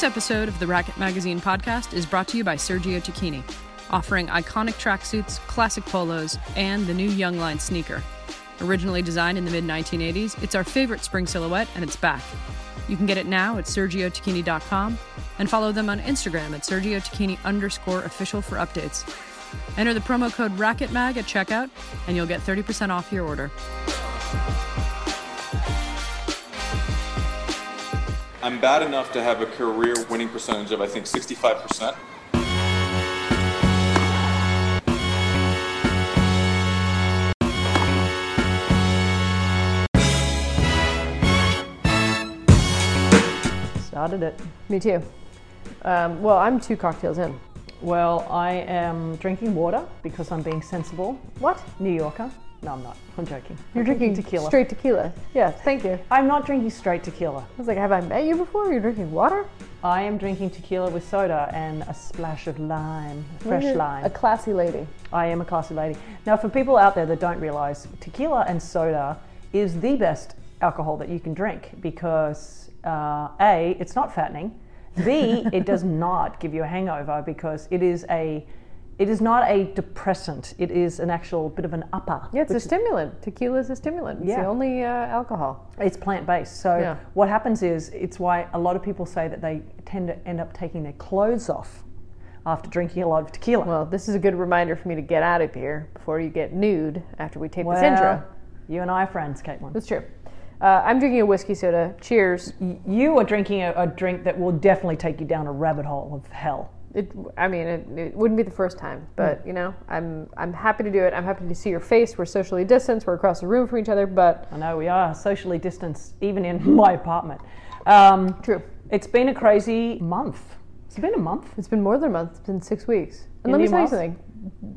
This episode of the Racket Magazine podcast is brought to you by Sergio Tacchini, offering iconic tracksuits, classic polos, and the new Youngline sneaker. Originally designed in the mid 1980s, it's our favorite spring silhouette, and it's back. You can get it now at sergiotacchini.com and follow them on Instagram at sergiotacchini underscore official for updates. Enter the promo code RacketMag at checkout, and you'll get 30% off your order. I'm bad enough to have a career winning percentage of I think 65%. Started it. Me too. Um, well, I'm two cocktails in. Well, I am drinking water because I'm being sensible. What? New Yorker. No, I'm not. I'm joking. You're I'm drinking tequila. Straight tequila. Yeah, thank you. I'm not drinking straight tequila. I was like, have I met you before? You're drinking water? I am drinking tequila with soda and a splash of lime, fresh You're lime. A classy lady. I am a classy lady. Now, for people out there that don't realize, tequila and soda is the best alcohol that you can drink because uh, A, it's not fattening. B, it does not give you a hangover because it is a it is not a depressant. It is an actual bit of an upper. Yeah, it's a stimulant. Tequila is a stimulant. It's Yeah. the only uh, alcohol. It's plant based. So Yeah. what happens is it's why a lot of people say that they tend to end up taking their clothes off after drinking a lot of tequila. Well, this is a good reminder for me to get out of here before you get nude after we tape Well, this intro. you and I are friends, Caitlin. That's true. Uh, I'm drinking a whiskey soda. Cheers. You are drinking a, a drink that will definitely take you down a rabbit hole of hell. It, I mean, it, it wouldn't be the first time, but you know, I'm I'm happy to do it. I'm happy to see your face. We're socially distanced. We're across the room from each other, but I know we are socially distanced, even in my apartment. Um, True. It's been a crazy month. It's been a month. It's been more than a month. It's been six weeks. And In let me tell you something.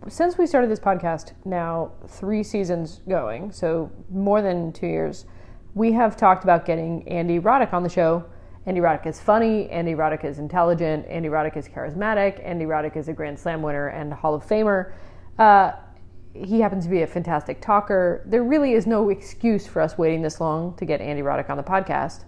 Since we started this podcast, now three seasons going, so more than two years, we have talked about getting Andy Roddick on the show. Andy Roddick is funny. Andy Roddick is intelligent. Andy Roddick is charismatic. Andy Roddick is a Grand Slam winner and Hall of Famer. Uh, he happens to be a fantastic talker. There really is no excuse for us waiting this long to get Andy Roddick on the podcast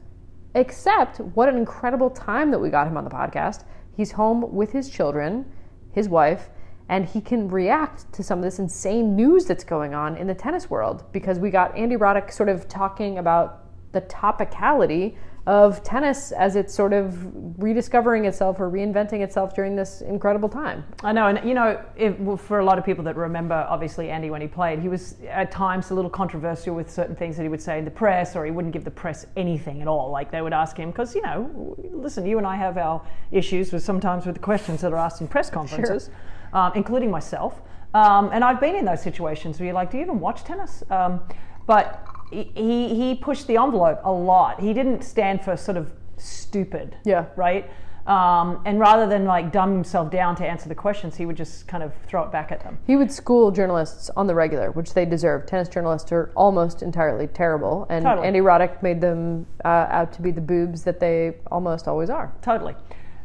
except what an incredible time that we got him on the podcast. He's home with his children, his wife, and he can react to some of this insane news that's going on in the tennis world because we got Andy Roddick sort of talking about the topicality of tennis as it's sort of rediscovering itself or reinventing itself during this incredible time. I know, and you know, well, for a lot of people that remember, obviously Andy when he played, he was at times a little controversial with certain things that he would say in the press, or he wouldn't give the press anything at all. Like they would ask him, because you know, listen, you and I have our issues with sometimes with the questions that are asked in press conferences, um, including myself. Um, and I've been in those situations where you're like, do you even watch tennis? Um, but he, he he pushed the envelope a lot. He didn't stand for sort of stupid. Yeah. Right. Um, and rather than like dumb himself down to answer the questions, he would just kind of throw it back at them. He would school journalists on the regular, which they deserve. Tennis journalists are almost entirely terrible, and Totally. Andy Roddick made them uh, out to be the boobs that they almost always are. Totally.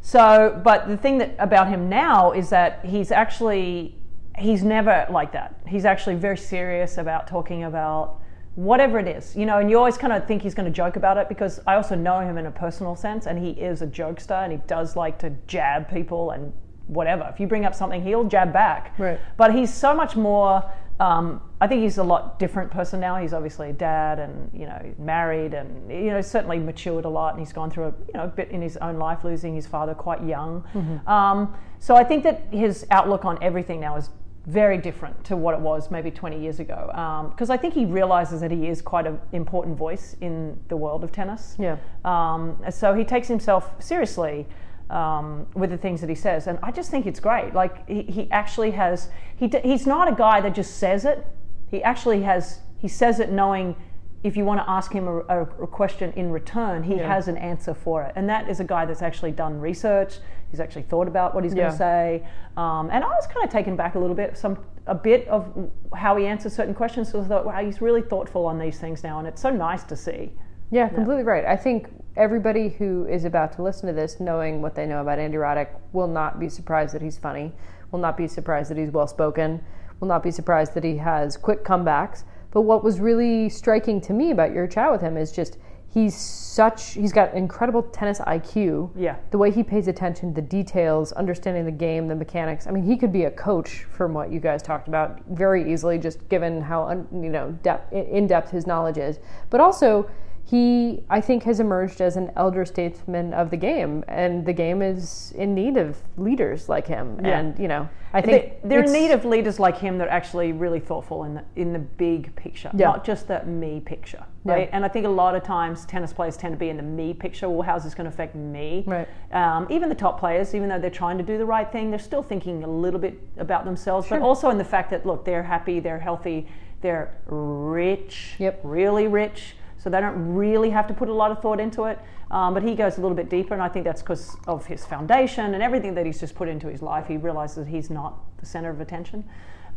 So, but the thing that about him now is that he's actually he's never like that. He's actually very serious about talking about whatever it is, you know. And you always kind of think he's going to joke about it because I also know him in a personal sense, and he is a jokester, and he does like to jab people and whatever. If you bring up something, he'll jab back. Right. But he's so much more Um, I think he's a lot different person now. He's obviously a dad, and you know, married, and you know, certainly matured a lot. And he's gone through a you know a bit in his own life, losing his father quite young. Mm-hmm. Um, so I think that his outlook on everything now is very different to what it was maybe 20 years ago. Because I think he realizes that he is quite an important voice in the world of tennis. Yeah. Um, so he takes himself seriously um, with the things that he says, and I just think it's great. Like he, he actually has. He he's not a guy that just says it. He actually has. He says it knowing. If you want to ask him a, a, a question in return, he Yeah. has an answer for it, and that is a guy that's actually done research. He's actually thought about what he's going to say, um, and I was kind of taken back a little bit, some a bit of how he answers certain questions. So I thought, wow, he's really thoughtful on these things now, and it's so nice to see. Yeah, completely right. I think everybody who is about to listen to this, knowing what they know about Andy Roddick, will not be surprised that he's funny, will not be surprised that he's well spoken, will not be surprised that he has quick comebacks. But what was really striking to me about your chat with him is just he's such he's got incredible tennis IQ. Yeah. The way he pays attention to the details, understanding the game, the mechanics. I mean, he could be a coach from what you guys talked about very easily, just given how un, you know depth, in depth his knowledge is. But also, he I think has emerged as an elder statesman of the game, and the game is in need of leaders like him. Yeah. And you know, I think They, they're in need of leaders like him that are actually really thoughtful in the, in the big picture, Yeah. not just the me picture, Yeah. right? And I think a lot of times tennis players tend to be in the me picture. Well, how's this going to affect me? Right. Um, even the top players, even though they're trying to do the right thing, they're still thinking a little bit about themselves, but also in the fact that look, they're happy, they're healthy, they're rich, Yep. really rich. So they don't really have to put a lot of thought into it. Um, but he goes a little bit deeper, and I think that's because of his foundation and everything that he's just put into his life. He realizes he's not the center of attention.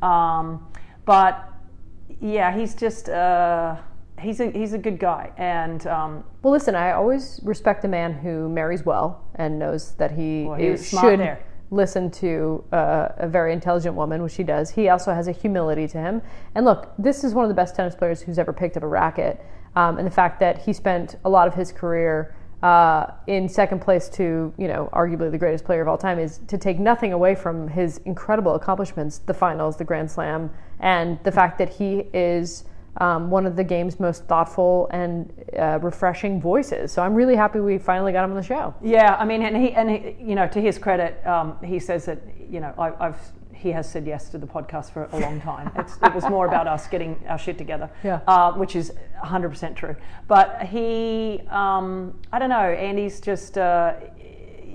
Um, but yeah, he's just uh, he's a he's a good guy, and um, Well, listen, I always respect a man who marries well and knows that he, Well, he should there. listen to uh, a very intelligent woman, which he does. He also has a humility to him. And look, this is one of the best tennis players who's ever picked up a racket. Um, and the fact that he spent a lot of his career uh, in second place to, you know, arguably the greatest player of all time is to take nothing away from his incredible accomplishments, the finals, the Grand Slam, and the fact that he is um, one of the game's most thoughtful and uh, refreshing voices. So I'm really happy we finally got him on the show. Yeah, I mean, and he and he, you know, to his credit, um, he says that you know I, I've he has said yes to the podcast for a long time. It's, it was more about us getting our shit together, Yeah. uh, which is 100% true. But he, um, I don't know, Andy's just. Uh,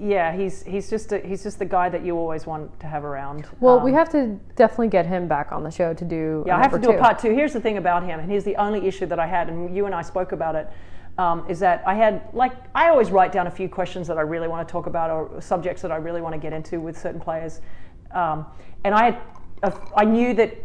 yeah, he's he's just a, he's just the guy that you always want to have around. Well, Um, we have to definitely get him back on the show to do. yeah, I have to do a part two. Here's the thing about him, and here's the only issue that I had, and you and I spoke about it. Um, is that I had like I always write down a few questions that I really want to talk about or subjects that I really want to get into with certain players, um, and I had a, I knew that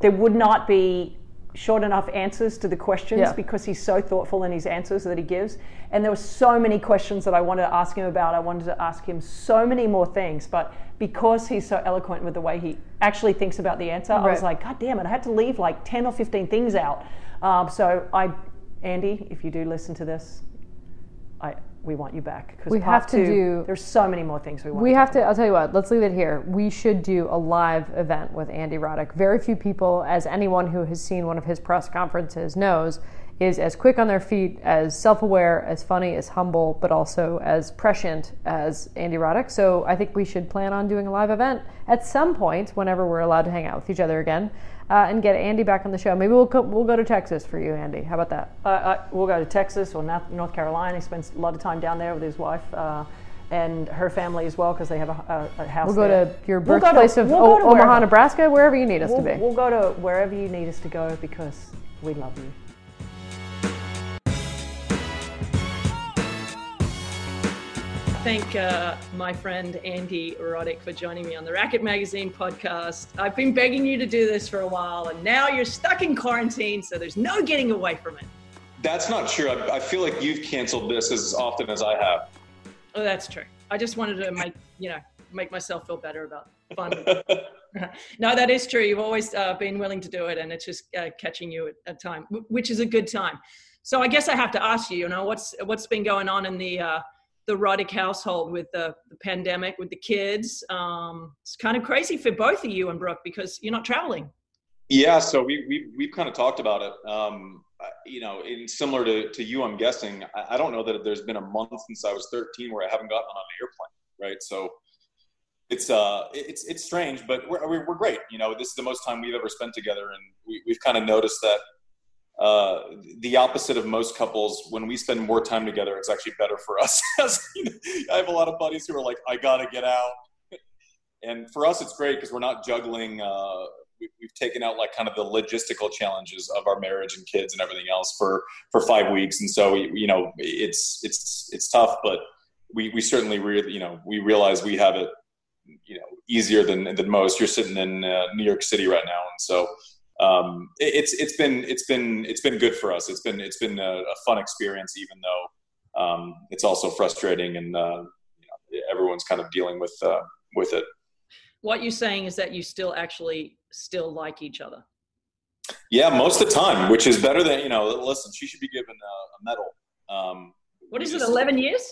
there would not be short enough answers to the questions Yeah. because he's so thoughtful in his answers that he gives. And there were so many questions that I wanted to ask him about. I wanted to ask him so many more things, but because he's so eloquent with the way he actually thinks about the answer, I was like, God damn it, I had to leave like 10 or 15 things out. Um, so I, Andy, if you do listen to this, I, we want you back because We have to do- There's so many more things we want. We to have to. about. I'll tell you what. Let's leave it here. We should do a live event with Andy Roddick. Very few people, as anyone who has seen one of his press conferences knows, is as quick on their feet, as self-aware, as funny, as humble, but also as prescient as Andy Roddick. So I think we should plan on doing a live event at some point, whenever we're allowed to hang out with each other again, uh, and get Andy back on the show. Maybe we'll co- we'll go to Texas for you, Andy. How about that? Uh, uh, we'll go to Texas or North North Carolina. He spends a lot of time down there with his wife uh, and her family as well because they have a, a, a house We'll go there. to your We'll to- birthplace of we'll o- Omaha. Nebraska, wherever you need us We'll, to be. we'll go to wherever you need us to go because we love you. Thank uh, my friend Andy Roddick for joining me on the Racket Magazine podcast. I've been begging you to do this for a while, and now you're stuck in quarantine, so there's no getting away from it. That's not true. I, I feel like you've canceled this as often as I have. Oh, that's true. I just wanted to make you know make myself feel better about fun. no, that is true. You've always uh, been willing to do it, and it's just uh, catching you at a time, which is a good time. So I guess I have to ask you, you know, what's what's been going on in the uh, the Roddick household with the, the pandemic, with the kids? Um, it's kind of crazy for both of you and Brooke because you're not traveling. Yeah, so we we we've kind of talked about it. Um, you know, in similar to, to you, I'm guessing. I, I, don't know that there's been a month since I was 13 where I haven't gotten on an airplane, right? So it's uh it's it's strange, but we're we're great. You know, this is the most time we've ever spent together, and we, we've kind of noticed that uh, the opposite of most couples, when we spend more time together, it's actually better for us. I have a lot of buddies who are like, I gotta get out. And for us, it's great because we're not juggling. Uh, we, have taken out like kind of the logistical challenges of our marriage and kids and everything else for for five weeks, and so you know it's it's it's tough, but we we certainly really you know we realize we have it you know easier than than most. You're sitting in uh, New York City right now, and so um, it, it's it's been it's been it's been good for us. It's been it's been a, a fun experience, even though um, it's also frustrating, and uh, you know, everyone's kind of dealing with uh, with it. What you're saying is that you still actually still like each other. Yeah, most of the time, which is better than you know. Listen, she should be given a, a medal. Um, what is it? Eleven years.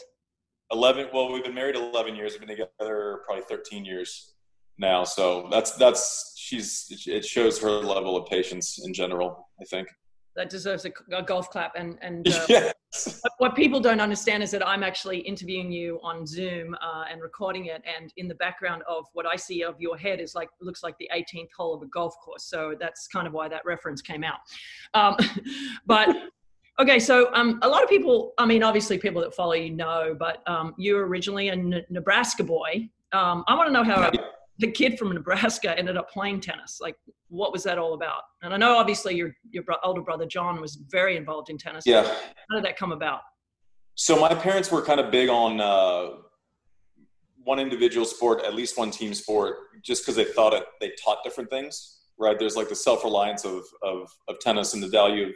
11 well we've been married 11 years we've been together probably 13 years now so that's that's she's it shows her level of patience in general i think that deserves a, a golf clap and and uh, yes. what people don't understand is that i'm actually interviewing you on zoom uh, and recording it and in the background of what i see of your head is like looks like the 18th hole of a golf course so that's kind of why that reference came out um, but Okay, so um, a lot of people, I mean, obviously people that follow you know, but um, you're originally a N- Nebraska boy. Um, I want to know how the kid from Nebraska ended up playing tennis. Like, what was that all about? And I know obviously your your bro- older brother John was very involved in tennis. Yeah. How did that come about? So my parents were kind of big on uh, one individual sport, at least one team sport, just because they thought it they taught different things. Right? There's like the self reliance of, of of tennis and the value of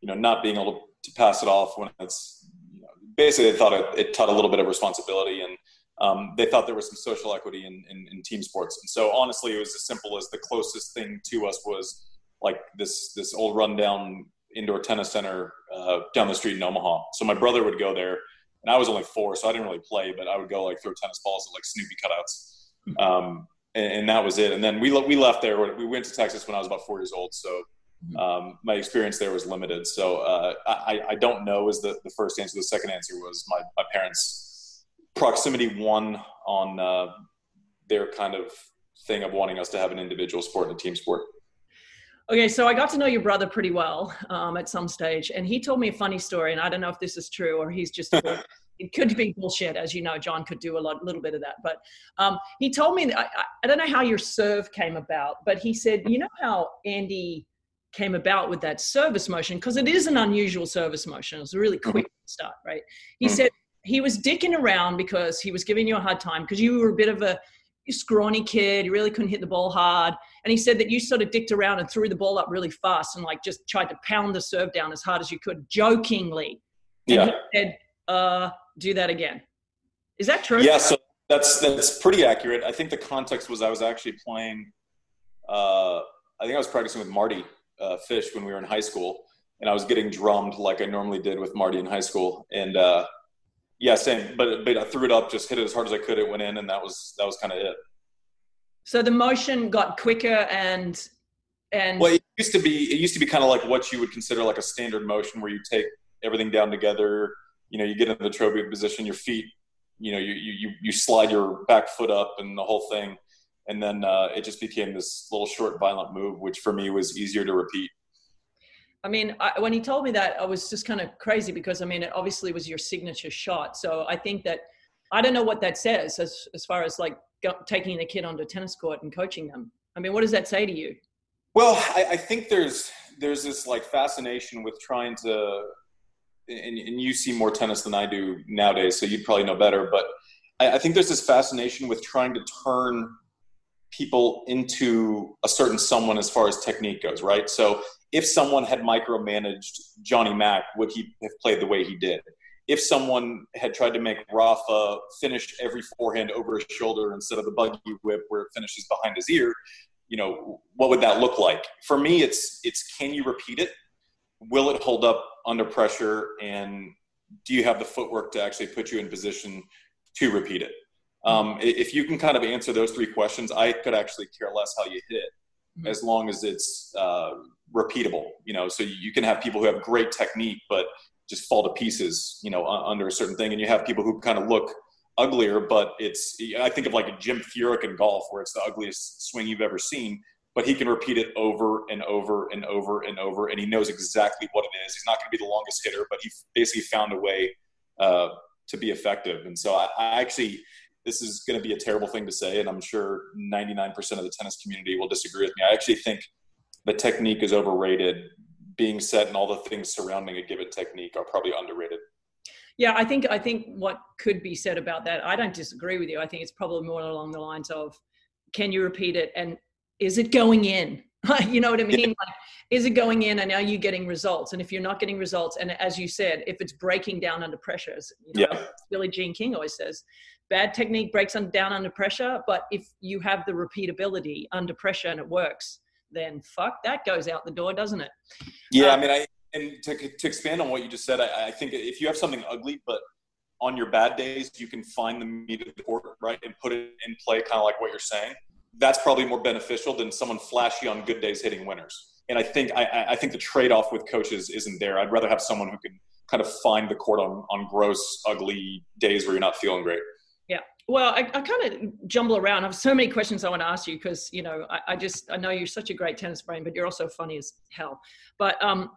you know, not being able to pass it off when it's you know, basically they thought it, it, taught a little bit of responsibility and um, they thought there was some social equity in, in, in, team sports. And so honestly, it was as simple as the closest thing to us was like this, this old rundown indoor tennis center uh, down the street in Omaha. So my brother would go there and I was only four, so I didn't really play, but I would go like throw tennis balls at like Snoopy cutouts. Um, and, and, that was it. And then we, we left there. We went to Texas when I was about four years old. So Mm-hmm. Um, my experience there was limited, so uh, I, I, don't know. Is the, the first answer? The second answer was my, my parents' proximity one on uh, their kind of thing of wanting us to have an individual sport and a team sport. Okay, so I got to know your brother pretty well um, at some stage, and he told me a funny story, and I don't know if this is true or he's just. it could be bullshit, as you know. John could do a lot, little bit of that, but um, he told me. I, I don't know how your serve came about, but he said, you know how Andy came about with that service motion because it is an unusual service motion. It was a really quick mm-hmm. start, right? He mm-hmm. said he was dicking around because he was giving you a hard time because you were a bit of a scrawny kid. You really couldn't hit the ball hard. And he said that you sort of dicked around and threw the ball up really fast and like just tried to pound the serve down as hard as you could, jokingly. And yeah. he said, uh, do that again. Is that true? Yeah, so that's that's pretty accurate. I think the context was I was actually playing uh, I think I was practicing with Mardy uh, Fish when we were in high school, and I was getting drummed like I normally did with Mardy in high school. And uh, yeah, same. But but I threw it up, just hit it as hard as I could. It went in, and that was that was kind of it. So the motion got quicker and and well, it used to be it used to be kind of like what you would consider like a standard motion, where you take everything down together. You know, you get into the trophy position, your feet. You know, you you you slide your back foot up, and the whole thing and then uh, it just became this little short violent move which for me was easier to repeat i mean I, when he told me that i was just kind of crazy because i mean it obviously was your signature shot. So i think that i don't know what that says as, as far as like go, taking a kid onto tennis court and coaching them. I mean what does that say to you? Well I, I think there's there's this like fascination with trying to and, and you see more tennis than i do nowadays so you'd probably know better but I, I think there's this fascination with trying to turn people into a certain someone as far as technique goes, right? So if someone had micromanaged Johnny Mac, would he have played the way he did? If someone had tried to make Rafa finish every forehand over his shoulder instead of the buggy whip where it finishes behind his ear, you know, what would that look like? For me, it's it's can you repeat it? Will it hold up under pressure? And do you have the footwork to actually put you in position to repeat it? Um, if you can kind of answer those three questions, I could actually care less how you hit mm-hmm. as long as it's uh, repeatable. You know, so you can have people who have great technique but just fall to pieces. You know, under a certain thing, and you have people who kind of look uglier, but it's I think of like a Jim Furyk in golf, where it's the ugliest swing you've ever seen. But he can repeat it over and over and over and over, and he knows exactly what it is. He's not going to be the longest hitter, but he basically found a way uh, to be effective. And so I, I actually, this is going to be a terrible thing to say, and I'm sure 99% of the tennis community will disagree with me. I actually think the technique is overrated. Being set and all the things surrounding a given technique are probably underrated. Yeah, I think I think what could be said about that, I don't disagree with you. I think it's probably more along the lines of, can you repeat it and is it going in? you know what I mean? Like, is it going in and are you getting results? And if you're not getting results, and as you said, if it's breaking down under pressure, as you know, yeah. Billie Jean King always says, bad technique breaks down under pressure. But if you have the repeatability under pressure and it works, then fuck, that goes out the door, doesn't it? Yeah, um, I mean, I and to, to expand on what you just said, I, I think if you have something ugly, but on your bad days, you can find the meat of the court, right, and put it in play, kind of like what you're saying. That's probably more beneficial than someone flashy on good days hitting winners. And I think I, I think the trade-off with coaches isn't there. I'd rather have someone who can kind of find the court on on gross, ugly days where you're not feeling great. Well, I, I kind of jumble around. I have so many questions I want to ask you because you know I, I, just I know you're such a great tennis brain, but you're also funny as hell. But um,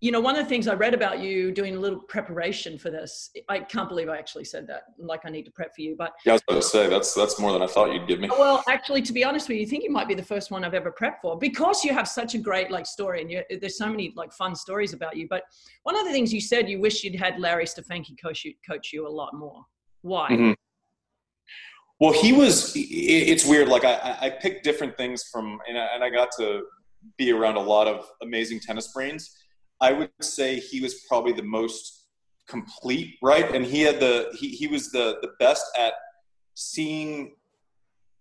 you know, one of the things I read about you doing a little preparation for this, I can't believe I actually said that. Like I need to prep for you, but yeah, I was going to say that's that's more than I thought you'd give me. Well, actually, to be honest with you, you think you might be the first one I've ever prepped for because you have such a great like story and there's so many like fun stories about you. But one of the things you said, you wish you'd had Larry Stefanki coach you, coach you a lot more. Why? Mm-hmm. Well, he was. It's weird. Like I, I picked different things from, and I, and I got to be around a lot of amazing tennis brains I would say he was probably the most complete, right? And he had the he he was the the best at seeing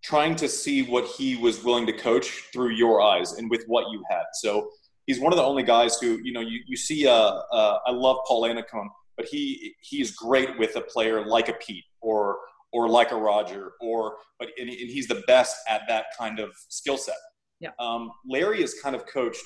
trying to see what he was willing to coach through your eyes and with what you had. So he's one of the only guys who, you know, you, you see, uh, uh, I love Paul Annacone, but he, he is great with a player like a Pete or, or like a Roger or, but, and, and he's the best at that kind of skill set. Yeah. Um, Larry has kind of coached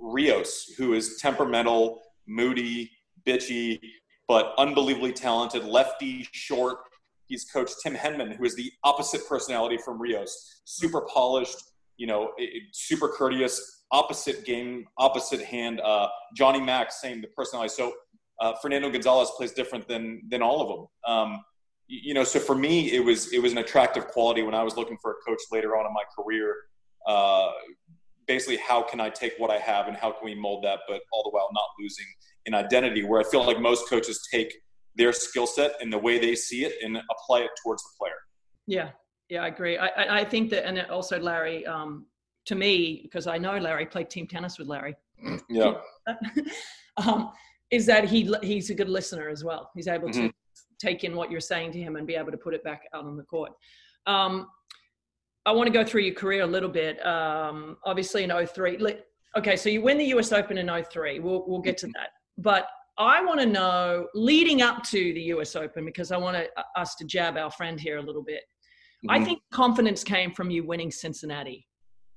Rios, who is temperamental, moody, bitchy, but unbelievably talented, lefty, short. He's coached Tim Henman, who is the opposite personality from Rios, super polished, you know, super courteous, opposite game, opposite hand. Uh, Johnny Mac, same, the personality. So uh, Fernando Gonzalez plays different than than all of them. Um, you know, so for me, it was it was an attractive quality when I was looking for a coach later on in my career. Uh, basically how can I take what I have and how can we mold that, but all the while not losing an identity where I feel like most coaches take their skill set and the way they see it and apply it towards the player. Yeah, yeah, I agree. I, I think that, and also Larry, um, to me, because I know Larry, played team tennis with Larry. Yeah. um, is that he he's a good listener as well. He's able mm-hmm. Take in what you're saying to him and be able to put it back out on the court. Um, I want to go through your career a little bit. Um, obviously in 03. Okay, so you win the US Open in 03. We'll, we'll get to that. But I want to know, leading up to the US Open, because I want to, uh, us to jab our friend here a little bit. Mm-hmm. I think confidence came from you winning Cincinnati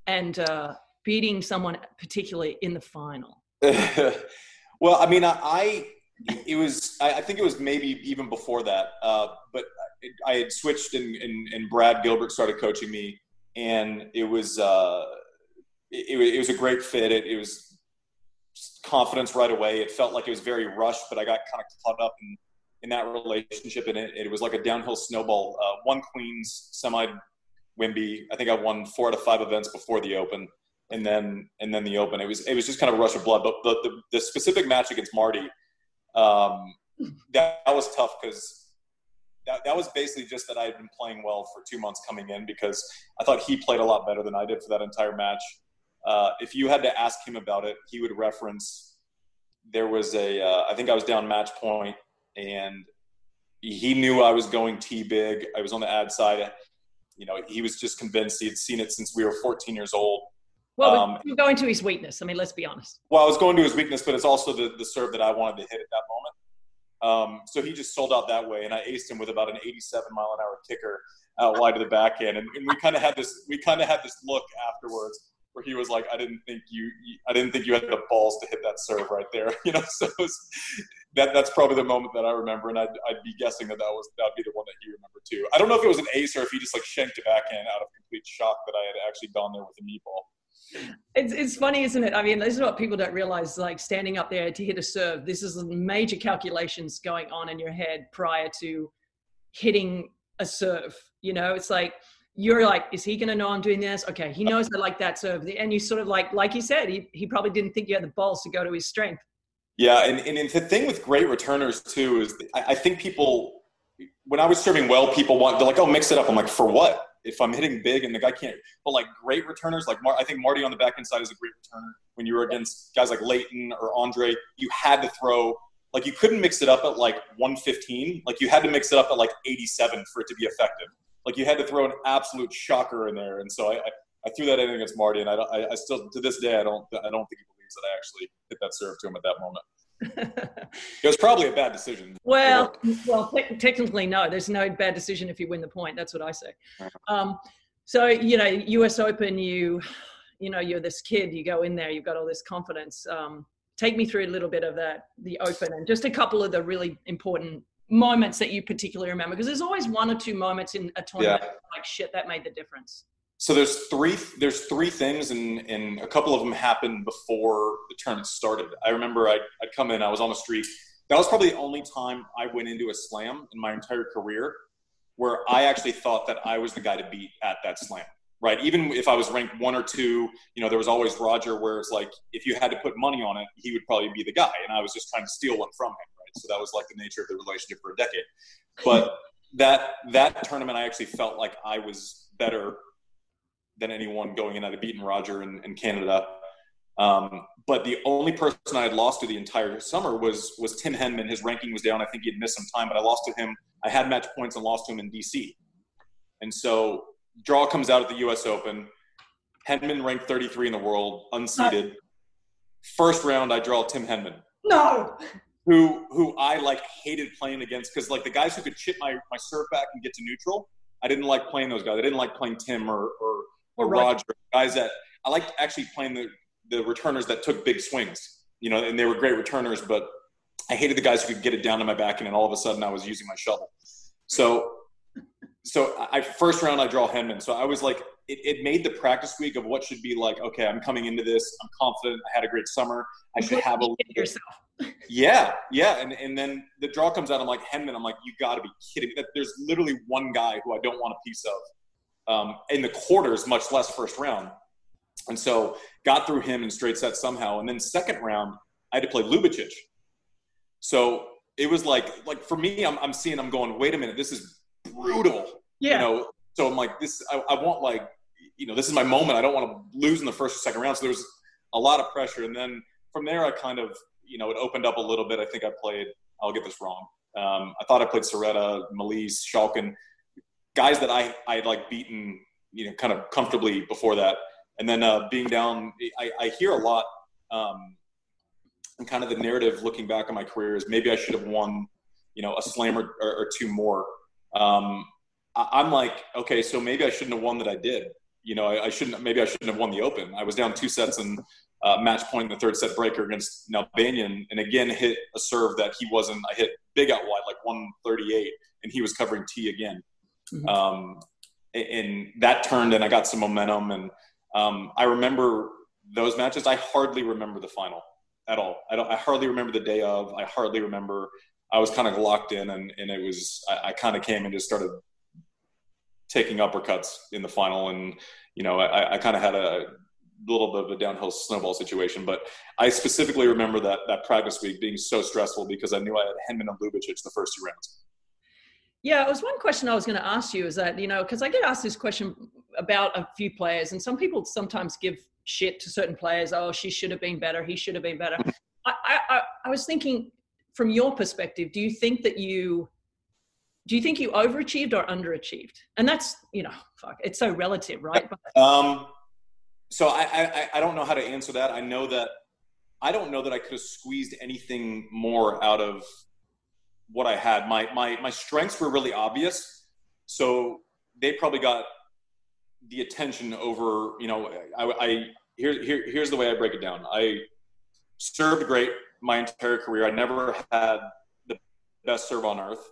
and uh, beating someone particularly in the final. well, I mean, I, I it was, I, think it was maybe even before that, uh, but I had switched and, and, and, Brad Gilbert started coaching me, and it was uh, it, it, was a great fit. It, it, was confidence right away. It felt like it was very rushed, but I got kind of caught up in in that relationship, and it, it was like a downhill snowball. Uh, one Queens semi Wimby. I think I won four out of five events before the Open, and then and then the Open. It was it was just kind of a rush of blood. But the the, the specific match against Mardy, um, that, that was tough because that, that was basically just that I had been playing well for two months coming in because I thought he played a lot better than I did for that entire match. Uh, if you had to ask him about it, he would reference there was a. Uh, I think I was down match point and he knew I was going T big. I was on the ad side. You know, he was just convinced he had seen it since we were 14 years old. Well, um, you're going to his weakness. I mean, let's be honest. Well, I was going to his weakness, but it's also the, the serve that I wanted to hit at that moment. Um, so he just sold out that way, and I aced him with about an 87 mile an hour kicker out wide of the backhand, and, and we kind of had this we kind of had this look afterwards where he was like, "I didn't think you, I didn't think you had the balls to hit that serve right there." You know, so was, that that's probably the moment that I remember, and I'd, I'd be guessing that that was that'd be the one that he remembered too. I don't know if it was an ace or if he just like shanked it back in out of complete shock that I had actually gone there with a meatball. It's, it's funny, isn't it? I mean, this is what people don't realize. Like standing up there to hit a serve, this is major calculations going on in your head prior to hitting a serve. You know, it's like you're like, is he going to know I'm doing this? Okay, he knows I like that serve. And you sort of like, like you said, he, he probably didn't think you had the balls to go to his strength. Yeah, and, and the thing with great returners too is I, I think people, when I was serving well, people want, they're like, oh, mix it up. I'm like, for what? If I'm hitting big and the guy can't, but like great returners, like Mar- I think Mardy on the backhand side is a great returner. When you were against guys like Lleyton or Andre, you had to throw like you couldn't mix it up at like 115 like you had to mix it up at like 87 for it to be effective like you had to throw an absolute shocker in there. And so I, I, I threw that in against Mardy, and I, I, I, still to this day I don't I don't think he believes that I actually hit that serve to him at that moment. It was probably a bad decision. Well, well, te- technically no. There's no bad decision if you win the point. That's what I say. Um, so you know, U.S. Open, you you know, you're this kid. You go in there, you've got all this confidence. Um, take me through a little bit of that, the Open, and just a couple of the really important moments that you particularly remember? Because there's always one or two moments in a tournament yeah. like shit that made the difference. So there's three there's three things and and a couple of them happened before the tournament started. I remember I'd, I'd come in, I was on the street. That was probably the only time I went into a slam in my entire career where I actually thought that I was the guy to beat at that slam. Right. Even if I was ranked one or two, you know, there was always Roger where it's like if you had to put money on it, he would probably be the guy. And I was just trying to steal one from him. Right so that was like the nature of the relationship for a decade. But that that tournament, I actually felt like I was better than anyone going in. I'd beaten Roger in, in Canada. Um, but the only person I had lost to the entire summer was was Tim Henman. His ranking was down. I think he had missed some time, but I lost to him. I had match points and lost to him in DC. And so draw comes out at the U.S. Open. Henman ranked 33 in the world, unseeded. First round, I draw Tim Henman. No who who I like hated playing against because like the guys who could chip my my serve back and get to neutral, I didn't like playing those guys. I didn't like playing Tim or or, or. Roger, guys that I liked actually playing the the returners that took big swings. You know, and they were great returners, but I hated the guys who could get it down to my back, and then all of a sudden I was using my shovel. So, so I first round I draw Henman. So I was like, it, it made the practice week of what should be like. Okay, I'm coming into this. I'm confident. I had a great summer. I should have a yourself yeah, yeah, and and then the draw comes out. I'm like Henman. I'm like, you got to be kidding me! That there's literally one guy who I don't want a piece of um, in the quarters, much less first round. And so got through him in straight set somehow. And then second round, I had to play Ljubicic. So it was like like for me, I'm I'm seeing, I'm going, wait a minute, this is brutal. Yeah. You know, so I'm like, this, I, I want like, you know, this is my moment. I don't want to lose in the first or second round. So there was a lot of pressure. And then from there, I kind of you know, it opened up a little bit. I think I played, I'll get this wrong. Um, I thought I played Saretta, Malisse, Schalken, guys that I, I had like beaten, you know, kind of comfortably before that. And then uh, being down, I, I hear a lot, um, and kind of the narrative looking back on my career is maybe I should have won, you know, a slam or, or, or two more. Um, I, am like, okay, so maybe I shouldn't have won that I did. You know, I, I shouldn't, maybe I shouldn't have won the open. I was down two sets and uh, match point in the third set breaker against Nalbandian, and again hit a serve that he wasn't. I hit big out wide, like 138, and he was covering T again. Mm-hmm. Um, and that turned, and I got some momentum. And um, I remember those matches. I hardly remember the final at all. I. I hardly remember the day of. I hardly remember. I was kind of locked in, and, and it was. I, I kind of came and just started taking uppercuts in the final, and you know, I, I kind of had a little bit of a downhill snowball situation. But I specifically remember that that practice week being so stressful because I knew I had Henman and Ljubicic the first two rounds. Yeah, it was one question I was going to ask you is that, you know, because I get asked this question about a few players, and some people sometimes give shit to certain players. Oh, she should have been better. He should have been better. I, I, I was thinking, from your perspective, do you think that you do you think you overachieved or underachieved? And that's, you know, fuck, it's so relative, right? Um, so I, I, I don't know how to answer that. I know that I don't know that I could have squeezed anything more out of what I had. My my my strengths were really obvious, so they probably got the attention over. You know, I, I here, here, here's the way I break it down. I served great my entire career. I never had the best serve on earth.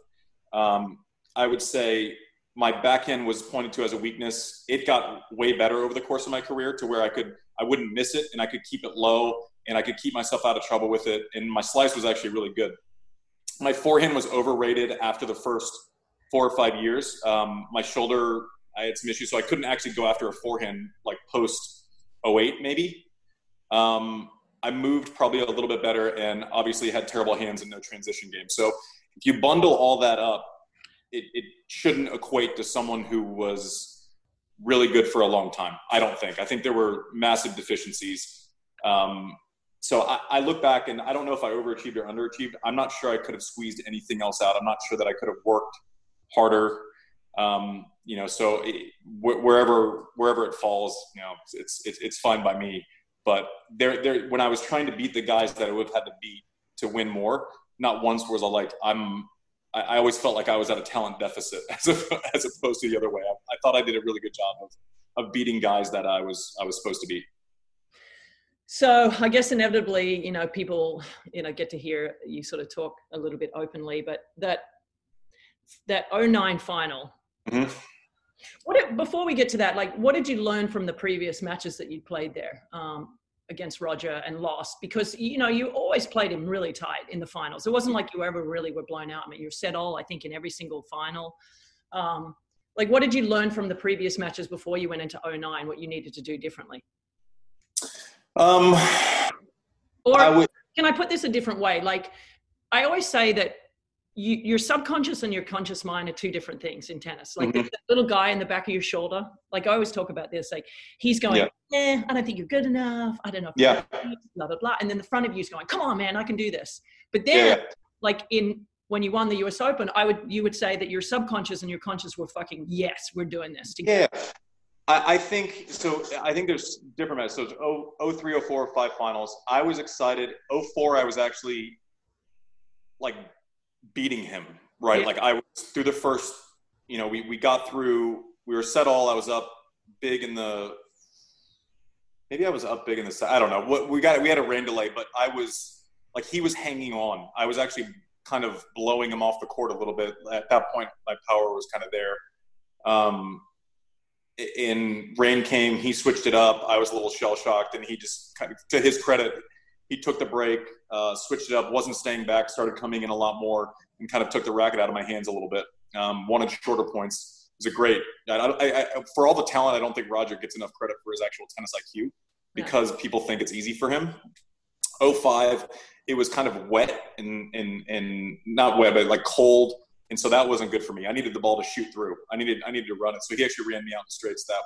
Um, I would say my backhand was pointed to as a weakness. It got way better over the course of my career to where I could I wouldn't miss it and I could keep it low and I could keep myself out of trouble with it. And my slice was actually really good. My forehand was overrated after the first four or five years. Um, my shoulder, I had some issues, so I couldn't actually go after a forehand like post 08 maybe. Um, I moved probably a little bit better and obviously had terrible hands and no transition game. So if you bundle all that up, it, it shouldn't equate to someone who was really good for a long time. I don't think. I think there were massive deficiencies. Um, so I, I, look back and I don't know if I overachieved or underachieved. I'm not sure I could have squeezed anything else out. I'm not sure that I could have worked harder. Um, you know, so it, wherever wherever it falls, you know, it's it's it's fine by me. But there, there, when I was trying to beat the guys that I would have had to beat to win more, not once was I like, I'm, I, I always felt like I was at a talent deficit as, a, as opposed to the other way. I, I thought I did a really good job of, of beating guys that I was, I was supposed to beat. So I guess inevitably, you know, people, you know, get to hear you sort of talk a little bit openly, but that, that 09 final, mm-hmm what before we get to that, like, what did you learn from the previous matches that you played there um, against Roger and lost? Because you know you always played him really tight in the finals. It wasn't like you ever really were blown out. I mean, you set all I think in every single final. Um, like, what did you learn from the previous matches before you went into 09? What you needed to do differently? Um, or I would, can I put this a different way? Like, I always say that you, your subconscious and your conscious mind are two different things in tennis. Like mm-hmm. the little guy in the back of your shoulder. Like I always talk about this. Like he's going, yeah, eh, I don't think you're good enough. I don't know. yeah. Blah blah blah. And then the front of you is going, come on, man, I can do this. But then, yeah. like in when you won the U.S. Open, I would you would say that your subconscious and your conscious were fucking yes, we're doing this together. Yeah. I, I think so. I think there's different matches. So it's 0, 03, 04, 05 finals. I was excited. 04, I was actually like beating him, right? Yeah. Like I was through the first, you know, we, we got through, we were set all, I was up big in the, maybe I was up big in the, I don't know what we got, we had a rain delay, but I was like, he was hanging on. I was actually kind of blowing him off the court a little bit. At that point, my power was kind of there. Um, in rain came, he switched it up. I was a little shell shocked, and he just kind of, to his credit, he took the break, uh, switched it up, wasn't staying back, started coming in a lot more, and kind of took the racket out of my hands a little bit. Um, wanted shorter points. It was a great. I, I, I, for all the talent, I don't think Roger gets enough credit for his actual tennis IQ because yeah. people think it's easy for him. 05, it was kind of wet and, and, and not wet, but like cold. And so that wasn't good for me. I needed the ball to shoot through. I needed, I needed to run it. So he actually ran me out in the straights that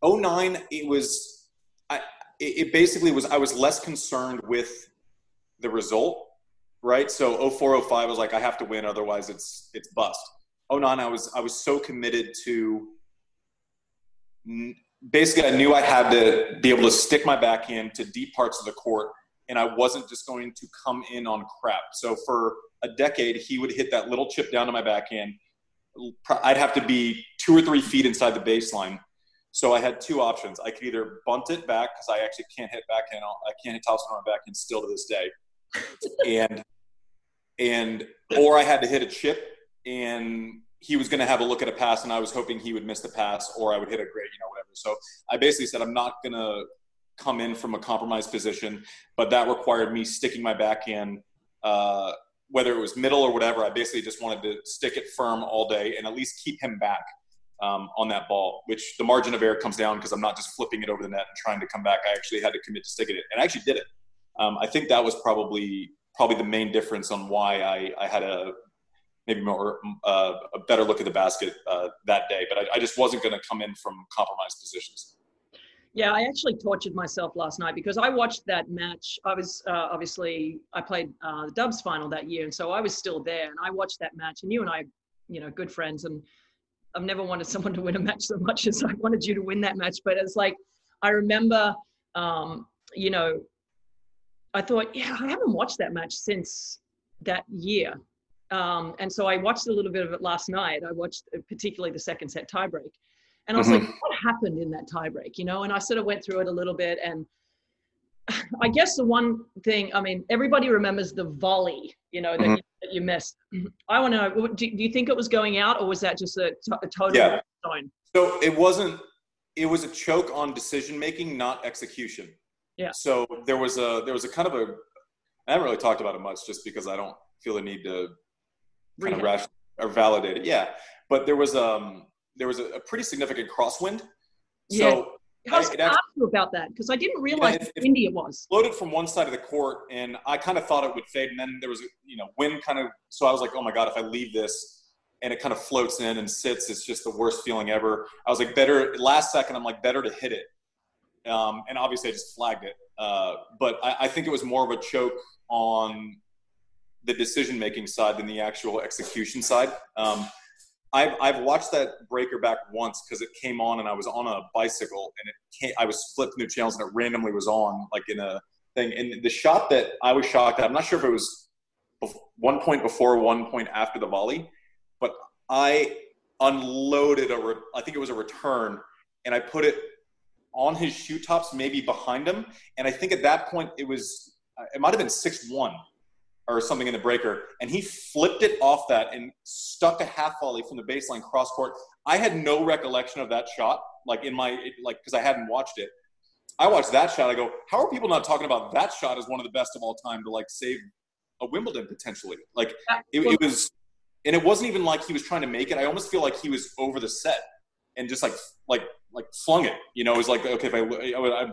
one. 09, it was, I, it basically was I was less concerned with the result, right? So 0405 was like I have to win, otherwise it's it's bust. 09 I was I was so committed to basically I knew I had to be able to stick my backhand to deep parts of the court and I wasn't just going to come in on crap. So for a decade he would hit that little chip down to my backhand. I'd have to be two or three feet inside the baseline so I had two options. I could either bunt it back because I actually can't hit backhand. I can't hit topspin on backhand still to this day, and and or I had to hit a chip, and he was going to have a look at a pass, and I was hoping he would miss the pass, or I would hit a great, you know, whatever. So I basically said I'm not going to come in from a compromised position, but that required me sticking my backhand. Uh, whether it was middle or whatever, I basically just wanted to stick it firm all day and at least keep him back um, on that ball, which the margin of error comes down because I'm not just flipping it over the net and trying to come back. I actually had to commit to sticking it, and I actually did it. Um, I think that was probably probably the main difference on why I, I had a maybe more uh, a better look at the basket uh, that day. But I, I just wasn't going to come in from compromised positions. Yeah, I actually tortured myself last night because I watched that match. I was uh, obviously I played uh, the Dubs final that year, and so I was still there, and I watched that match. And you and I, you know, good friends, and I've never wanted someone to win a match so much as I wanted you to win that match. But it's like, I remember, um, you know, I thought, yeah, I haven't watched that match since that year. Um, and so I watched a little bit of it last night. I watched uh, particularly the second set tiebreak. And I was Mhm. like, what happened in that tiebreak? You know, and I sort of went through it a little bit. And I guess the one thing, I mean, everybody remembers the volley, you know, that, Mhm. you, that you missed. I want to know, do, do you think it was going out or was that just a, total Yeah. zone? So it wasn't. It was a choke on decision making, not execution. Yeah. So there was a there was a kind of a. I haven't really talked about it much, just because I don't feel the need to kind of Rehab. or validate it. Yeah, but there was um there was a, a pretty significant crosswind. Yeah. So I was I- going to ask you about that because I didn't realize it's- how it's- windy it was. floated from one side of the court, and I kind of thought it would fade, and then there was a you know wind kind of. So I was like, oh my god, if I leave this and it kind of floats in and sits, it's just the worst feeling ever. I was like, better last second. I'm like, better to hit it, um, and obviously I just flagged it. Uh, but I, I think it was more of a choke on the decision making side than the actual execution side. Um, I've, I've watched that breaker back once because it came on and I was on a bicycle and it came, I was flipping through channels and it randomly was on like in a thing. And the shot that I was shocked at, I'm not sure if it was one point before, one point after the volley, but I unloaded a, re- I think it was a return and I put it on his shoe tops, maybe behind him. And I think at that point it was, uh, it might have been six one or something in the breaker, and he flipped it off that and stuck a half volley from the baseline cross court. I had no recollection of that shot, like in my like because I hadn't watched it. I watched that shot. I go, how are people not talking about that shot as one of the best of all time to like save a Wimbledon potentially? Like uh, it, it was, and it wasn't even like he was trying to make it. I almost feel like he was over the set and just like like like flung it. You know, it was like okay, if I I, I,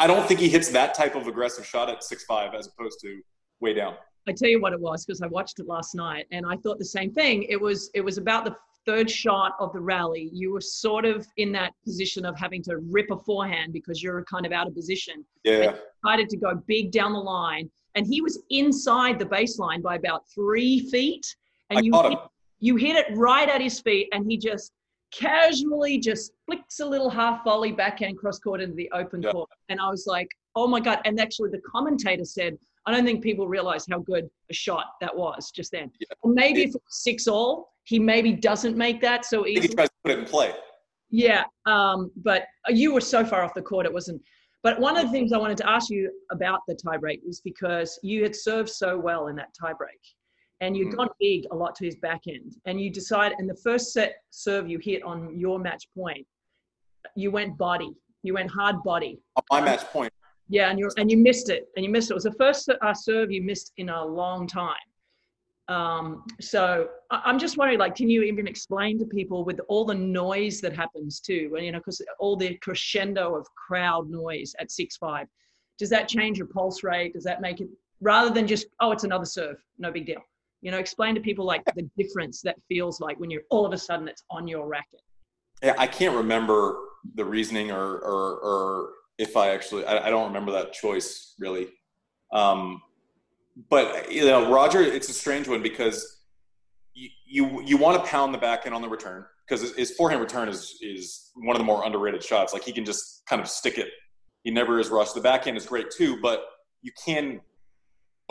I don't think he hits that type of aggressive shot at six five as opposed to way down. I tell you what it was because I watched it last night and I thought the same thing. It was it was about the third shot of the rally. You were sort of in that position of having to rip a forehand because you're kind of out of position. Yeah. Decided to go big down the line, and he was inside the baseline by about three feet. And I you hit, you hit it right at his feet, and he just casually just flicks a little half volley backhand cross court into the open Yeah. court. And I was like, oh my god! And actually, the commentator said. I don't think people realize how good a shot that was just then. Yeah. And maybe It- if it's six all, he maybe doesn't make that so think he easily. tries to put it in play. Yeah, um, but you were so far off the court, it wasn't. But one of the things I wanted to ask you about the tiebreak was because you had served so well in that tiebreak, and you'd Mm. gone big a lot to his backhand, and you decided, in the first set serve you hit on your match point, you went body, you went hard body, On my match point, yeah, and you and you missed it, and you missed it. It was the first uh, serve you missed in a long time. Um, so I- I'm just wondering, like, can you even explain to people with all the noise that happens too, you know, because all the crescendo of crowd noise at six five, does that change your pulse rate? Does that make it rather than just oh, it's another serve, no big deal? You know, explain to people like the difference that feels like when you're all of a sudden it's on your racket. yeah, I can't remember the reasoning or or, or if I actually I, I don't remember that choice really. Um, but you know, Roger, it's a strange one because you you, you want to pound the backhand on the return because his, his forehand return is is one of the more underrated shots. Like he can just kind of stick it. He never is rushed. The backhand is great too, but you can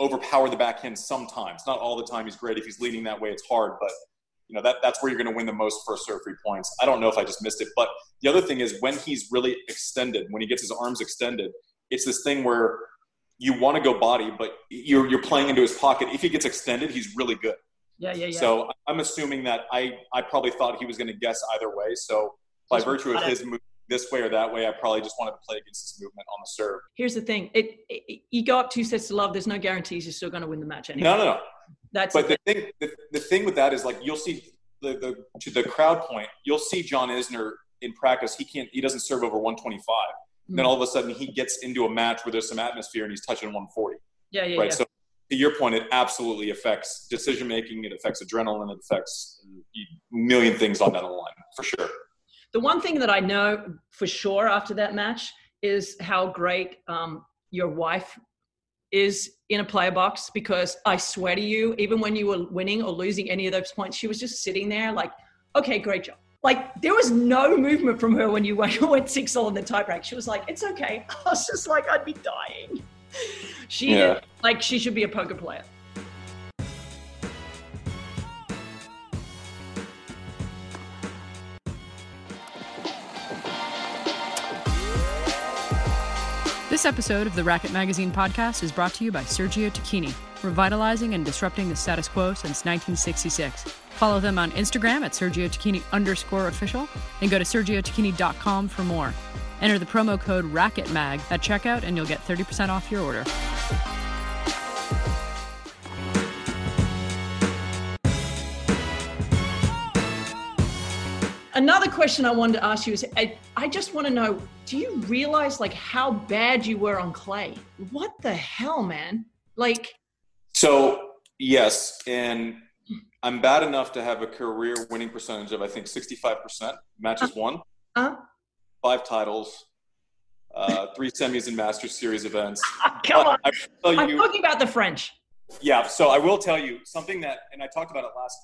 overpower the backhand sometimes. Not all the time. He's great if he's leaning that way. It's hard, but you know that that's where you're going to win the most first serve free points. I don't know if I just missed it, but the other thing is when he's really extended, when he gets his arms extended, it's this thing where you want to go body, but you're you're playing into his pocket. If he gets extended, he's really good. Yeah, yeah, yeah. So I'm assuming that I I probably thought he was going to guess either way. So by Just virtue of his move this way or that way, I probably just wanted to play against this movement on the serve. Here's the thing: it, it you go up two sets to love. There's no guarantees you're still going to win the match anyway. No, no, no. That's But the thing, the, the thing with that is like you'll see the, the to the crowd point, you'll see John Isner in practice. He can't, he doesn't serve over 125. Then Mm. all of a sudden he gets into a match where there's some atmosphere and he's touching 140. yeah, yeah, right. yeah. So to your point, it absolutely affects decision making. It affects adrenaline. It affects a million things on that line for sure. the one thing that I know for sure after that match is how great um, your wife is in a player box because I swear to you, even when you were winning or losing any of those points, she was just sitting there like, okay, great job. Like there was no movement from her when you went, went six all in the tiebreak. She was like, it's okay. I was just like, I'd be dying. She Yeah. like she should be a poker player. This episode of the Racket Magazine podcast is brought to you by Sergio Tacchini, revitalizing and disrupting the status quo since 1966. Follow them on Instagram at Sergio Tacchini underscore official and go to sergiotacchini.com for more. Enter the promo code RACKETMAG at checkout and you'll get 30% off your order. Another question I wanted to ask you is I, I just want to know do you realize like how bad you were on clay? What the hell, man? Like, So yes, and I'm bad enough to have a career winning percentage of I think 65% matches won, huh? five titles, uh, three semis and Masters Series events. Come But on. I I'm talking about the French. yeah. So I will tell you something that, and I talked about it last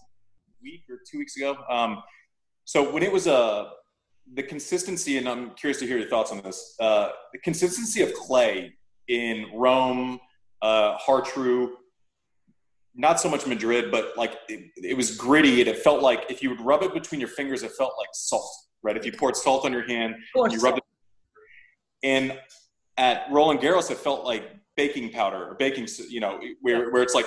week or two weeks ago. Um, so when it was uh, the consistency, and I'm curious to hear your thoughts on this. Uh, the consistency of clay in Rome, uh, Hartrue, not so much Madrid, but like it, it was gritty, and it felt like if you would rub it between your fingers, it felt like salt. Right? If you poured salt on your hand, course. you rubbed it. And at Roland Garros, it felt like baking powder or baking, you know, where, where it's like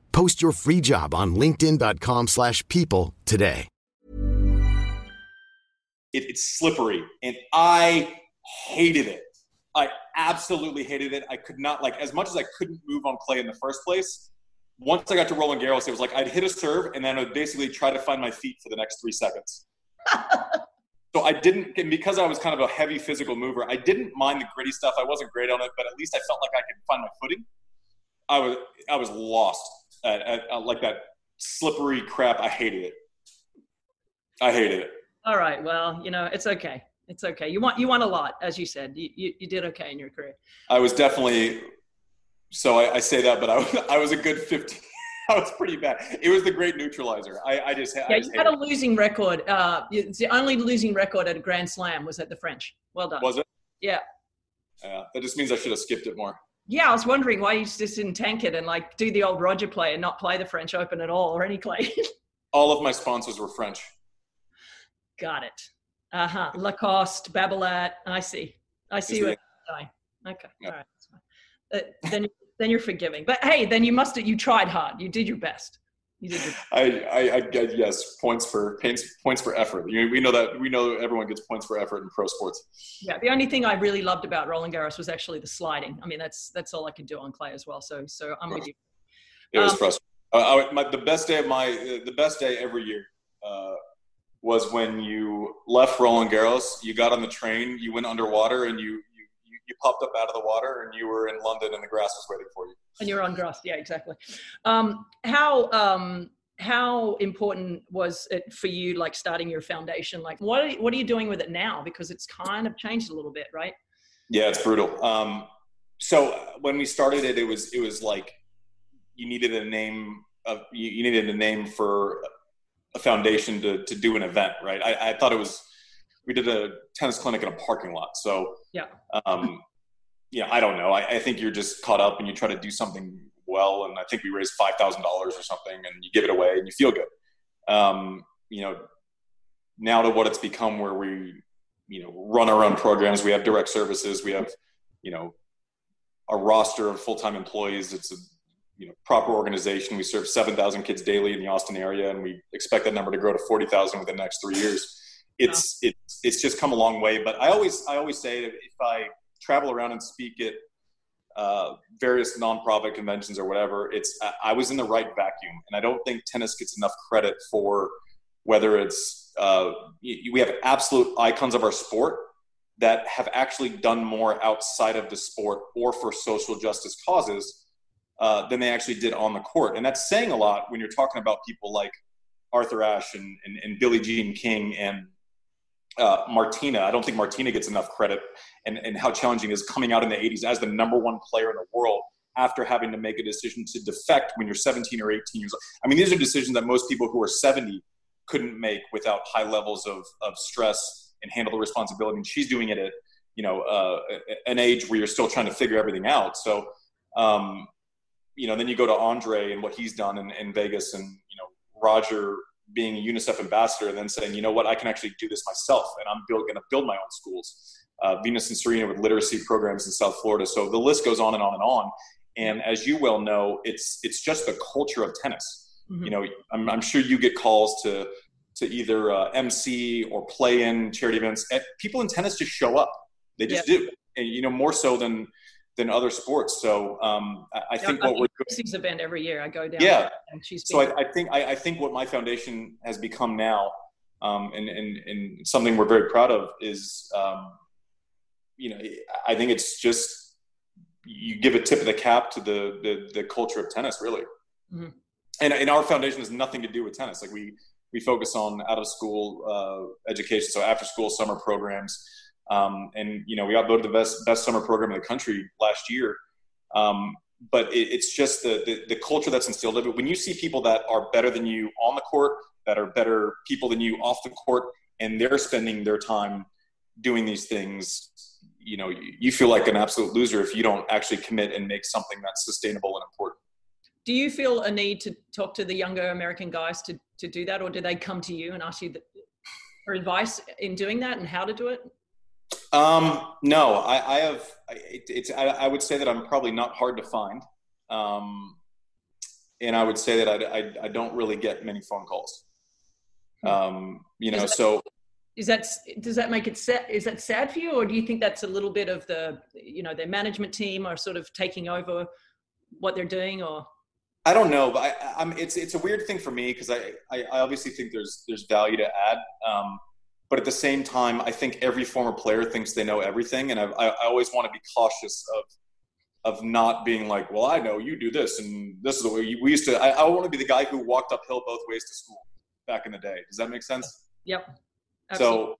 Post your free job on linkedin.com/people slash people today. it, it's slippery and i hated it. I absolutely hated it. I could not like as much as i couldn't move on clay in the first place once i got to roland garros it was like i'd hit a serve and then i'd basically try to find my feet for the next three seconds. So i didn't and because i was kind of a heavy physical mover i didn't mind the gritty stuff. I wasn't great on it but at least i felt like i could find my footing. I was i was lost at like that slippery crap i hated it i hated it All right. Well, you know, it's okay. It's okay. You want you want a lot, as you said. You you, you did okay in your career. I was definitely. So I, I say that, but I, was- I was a good 15. I was pretty bad. It was the great neutralizer. I, I just, I Yeah, just you had a hated losing record. Uh, it's the only losing record at a Grand Slam was at the French. Well done. Was it? Yeah. Yeah. That just means I should have skipped it more. Yeah, I was wondering why you just didn't tank it and like do the old Roger play and not play the French Open at all or any clay. All of my sponsors were French. Got it. Uh huh. Lacoste, Babolat. I see. I see Is what it- you're saying. Okay. Yeah. All right. That's fine. Uh, then, then you're forgiving. But hey, then you must. Have you tried hard. You did your best. You did your I, I, I get yes points for points points for effort. You, we know that we know everyone gets points for effort in pro sports. Yeah, the only thing I really loved about Roland Garros was actually the sliding. I mean, that's that's all I could do on clay as well. So so I'm with you. It was Um, frustrating. Uh, I, my, the best day of my uh, the best day every year uh, was when you left Roland Garros. You got on the train, you went underwater, and you you popped up out of the water, and you were in London, and the grass was waiting for you. And you're on grass. Yeah, exactly. Um, how um, how important was it for you, like starting your foundation? Like, what are, you- what are you doing with it now? Because it's kind of changed a little bit, right? Yeah, it's brutal. Um, so uh, when we started it, it was it was like you needed a name of you, you needed a name for a foundation to to do an event, right? I, I thought it was we did a tennis clinic in a parking lot, so Yeah. um, yeah, I don't know. I, I think you're just caught up and you try to do something well, and I think we raised five thousand dollars or something, and you give it away and you feel good. Um, you know, now to what it's become, where we you know run our own programs, we have direct services, we have you know a roster of full-time employees. It's a you know proper organization. We serve seven thousand kids daily in the Austin area, and we expect that number to grow to forty thousand within the next three years. It's it's it's just come a long way. But I always I always say that if I travel around and speak at uh, various nonprofit conventions or whatever. It's I was in the right vacuum, and I don't think tennis gets enough credit for whether it's uh, we have absolute icons of our sport that have actually done more outside of the sport or for social justice causes uh, than they actually did on the court, and that's saying a lot when you're talking about people like Arthur Ashe and, and, and Billie Jean King and uh, Martina. I don't think Martina gets enough credit and, and how challenging is coming out in the 80s as the number one player in the world after having to make a decision to defect when you're 17 or 18 years old. I mean, these are decisions that most people who are 70 couldn't make without high levels of, of stress and handle the responsibility. And she's doing it at, you know, uh, an age where you're still trying to figure everything out. So, um, you know, then you go to Andre and what he's done in, in Vegas and, you know, Roger being a UNICEF ambassador and then saying, you know what, I can actually do this myself and I'm going to build my own schools. Uh, Venus and Serena with literacy programs in South Florida. So the list goes on and on and on. And as you well know, it's it's just the culture of tennis. Mm-hmm. You know, I'm, I'm, sure you get calls to to either uh, MC or play in charity events. And people in tennis just show up. They just yep. do, and you know more so than than other sports. So um, I, I think what we're doing. event every year. I go down. Yeah. And she's so I, I, think I, I, think what my foundation has become now, um, and, and and something we're very proud of is, um, you know, I think it's just you give a tip of the cap to the the, the culture of tennis, really. Mm-hmm. And, and our foundation has nothing to do with tennis. Like we we focus on out of school uh, education, so after school summer programs. Um, and you know, we got voted the best best summer program in the country last year. Um, but it, it's just the, the, the culture that's instilled in it. When you see people that are better than you on the court, that are better people than you off the court, and they're spending their time doing these things, you know, you, you feel like an absolute loser if you don't actually commit and make something that's sustainable and important. Do you feel a need to talk to the younger American guys to, to do that, or do they come to you and ask you for advice in doing that and how to do it? Um, no, I, I have. It, it's. I, I, would say that I'm probably not hard to find, um, and I would say that I, I, I don't really get many phone calls. Hmm. Um, you know, that, so is that does that make it sad? Is that sad for you, or do you think that's a little bit of the you know their management team are sort of taking over what they're doing, or? I don't know, but I, am It's it's a weird thing for me because I, I, I obviously think there's there's value to add. Um, but at the same time, I think every former player thinks they know everything, and I, I always want to be cautious of of not being like, well, I know you do this, and this is the way we used to. I, I want to be the guy who walked uphill both ways to school back in the day. Does that make sense? Yep. Absolutely. So,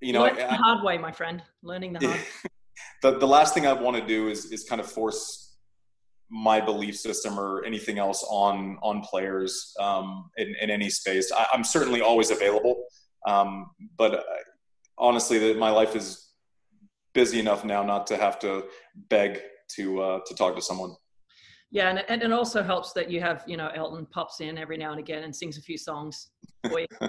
you know, the hard way, my friend. Learning the hard. the the last thing I want to do is is kind of force my belief system or anything else on on players um, in, in any space. I, I'm certainly always available. Um, but uh, honestly, that my life is busy enough now not to have to beg to uh, to talk to someone. Yeah, and, and it also helps that you have you know Elton pops in every now and again and sings a few songs for you.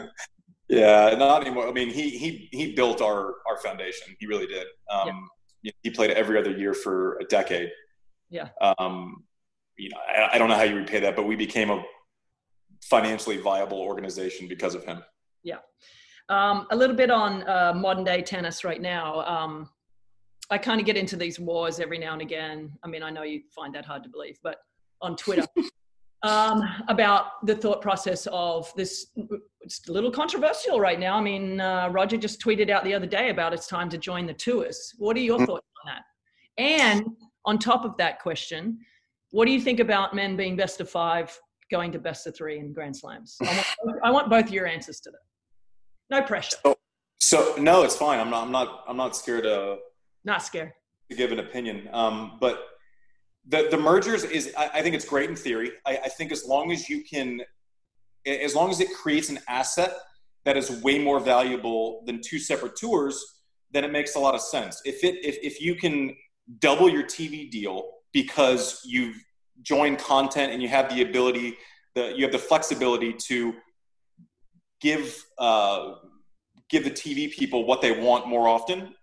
yeah, not anymore. I mean, he he he built our our foundation. He really did. Um, yeah. He played every other year for a decade. Yeah. Um, you know, I, I don't know how you repay that, but we became a financially viable organization because of him. Yeah. Um, a little bit on uh, modern day tennis right now. Um, I kind of get into these wars every now and again. I mean, I know you find that hard to believe, but on Twitter. um, about the thought process of this. It's a little controversial right now. I mean, uh, Roger just tweeted out the other day about it's time to join the tours. What are your mm. thoughts on that? And on top of that question, what do you think about men being best of five, going to best of three in Grand Slams? I want, I want both your answers to that. No pressure. So, so no, it's fine. I'm not. I'm not. I'm not scared to. Not scared. To give an opinion, um, but the the mergers is. I, I think it's great in theory. I, I think as long as you can, as long as it creates an asset that is way more valuable than two separate tours, then it makes a lot of sense. If it if if you can double your TV deal because you've joined content and you have the ability, the you have the flexibility to give uh, give the TV people what they want more often,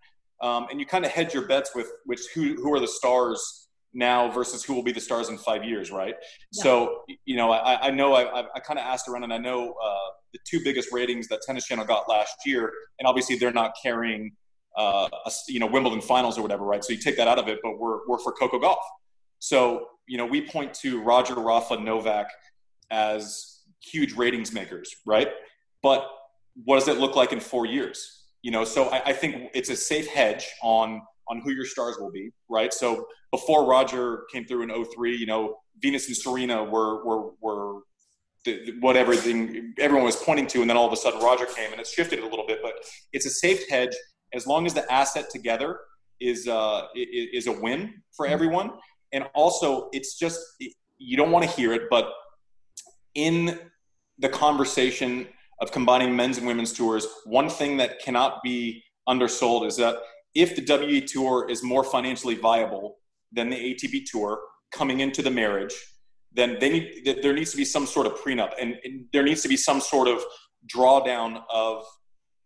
um, and you kind of hedge your bets with which who who are the stars now versus who will be the stars in five years, right? Yeah. So you know, I, I know I, I kind of asked around, and I know uh, the two biggest ratings that Tennis Channel got last year, and obviously they're not carrying uh, a, you know Wimbledon finals or whatever, right? So you take that out of it, but we're we're for Coco Gauff. So, you know, we point to Roger, Rafa, Novak as huge ratings makers, right? But what does it look like in four years? You know, so I, I think it's a safe hedge on on who your stars will be, right? So before Roger came through in 03, you know, Venus and Serena were were were the, what everything everyone was pointing to, and then all of a sudden Roger came, and it's shifted a little bit. But it's a safe hedge as long as the asset together is uh, is a win for mm-hmm. everyone, and also it's just you don't want to hear it, but in the conversation of combining men's and women's tours, one thing that cannot be undersold is that if the WE tour is more financially viable than the ATP tour coming into the marriage, then they need there needs to be some sort of prenup and, and there needs to be some sort of drawdown of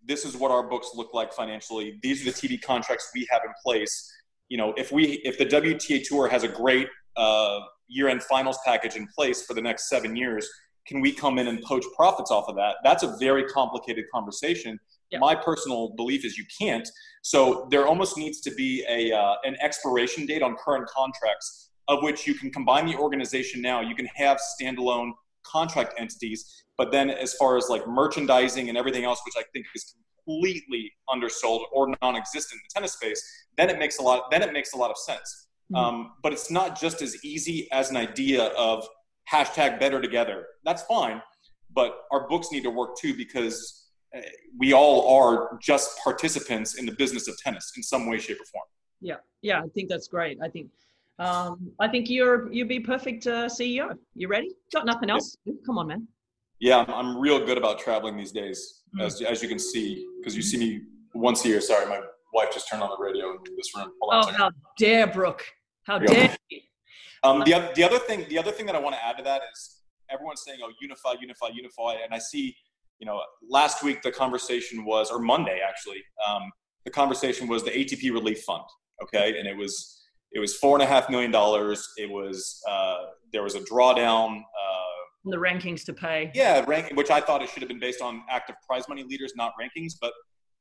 this is what our books look like financially. These are the TV contracts we have in place. You know, if we if the WTA tour has a great uh, year-end finals package in place for the next seven years, can we come in and poach profits off of that? That's a very complicated conversation. My personal belief is you can't. So there almost needs to be a uh, an expiration date on current contracts of which you can combine the organization now. You can have standalone contract entities, but then as far as like merchandising and everything else, which I think is completely undersold or non-existent in the tennis space, then it makes a lot. Then it makes a lot of sense. Mm-hmm. Um, but it's not just as easy as an idea of hashtag better together. That's fine, but our books need to work too because uh, we all are just participants in the business of tennis in some way, shape, or form. Yeah, yeah, I think that's great. I think um, I think you're you'd be perfect uh, CEO. You ready? Got nothing else? Come on, man. Yeah, I'm, I'm real good about traveling these days, mm. as as you can see, because you see me once a year. Sorry, my wife just turned on the radio in this room. oh, how dare Brooke? How dare you? Um, the, the other thing, the other thing that I want to add to that is everyone's saying, "Oh, unify, unify, unify," and I see, you know, last week the conversation was, or Monday actually, um, the conversation was the ATP Relief Fund. Okay, and it was it was four and a half million dollars. It was uh, there was a drawdown. Uh, the rankings to pay. Yeah, ranking, which I thought it should have been based on active prize money leaders, not rankings. But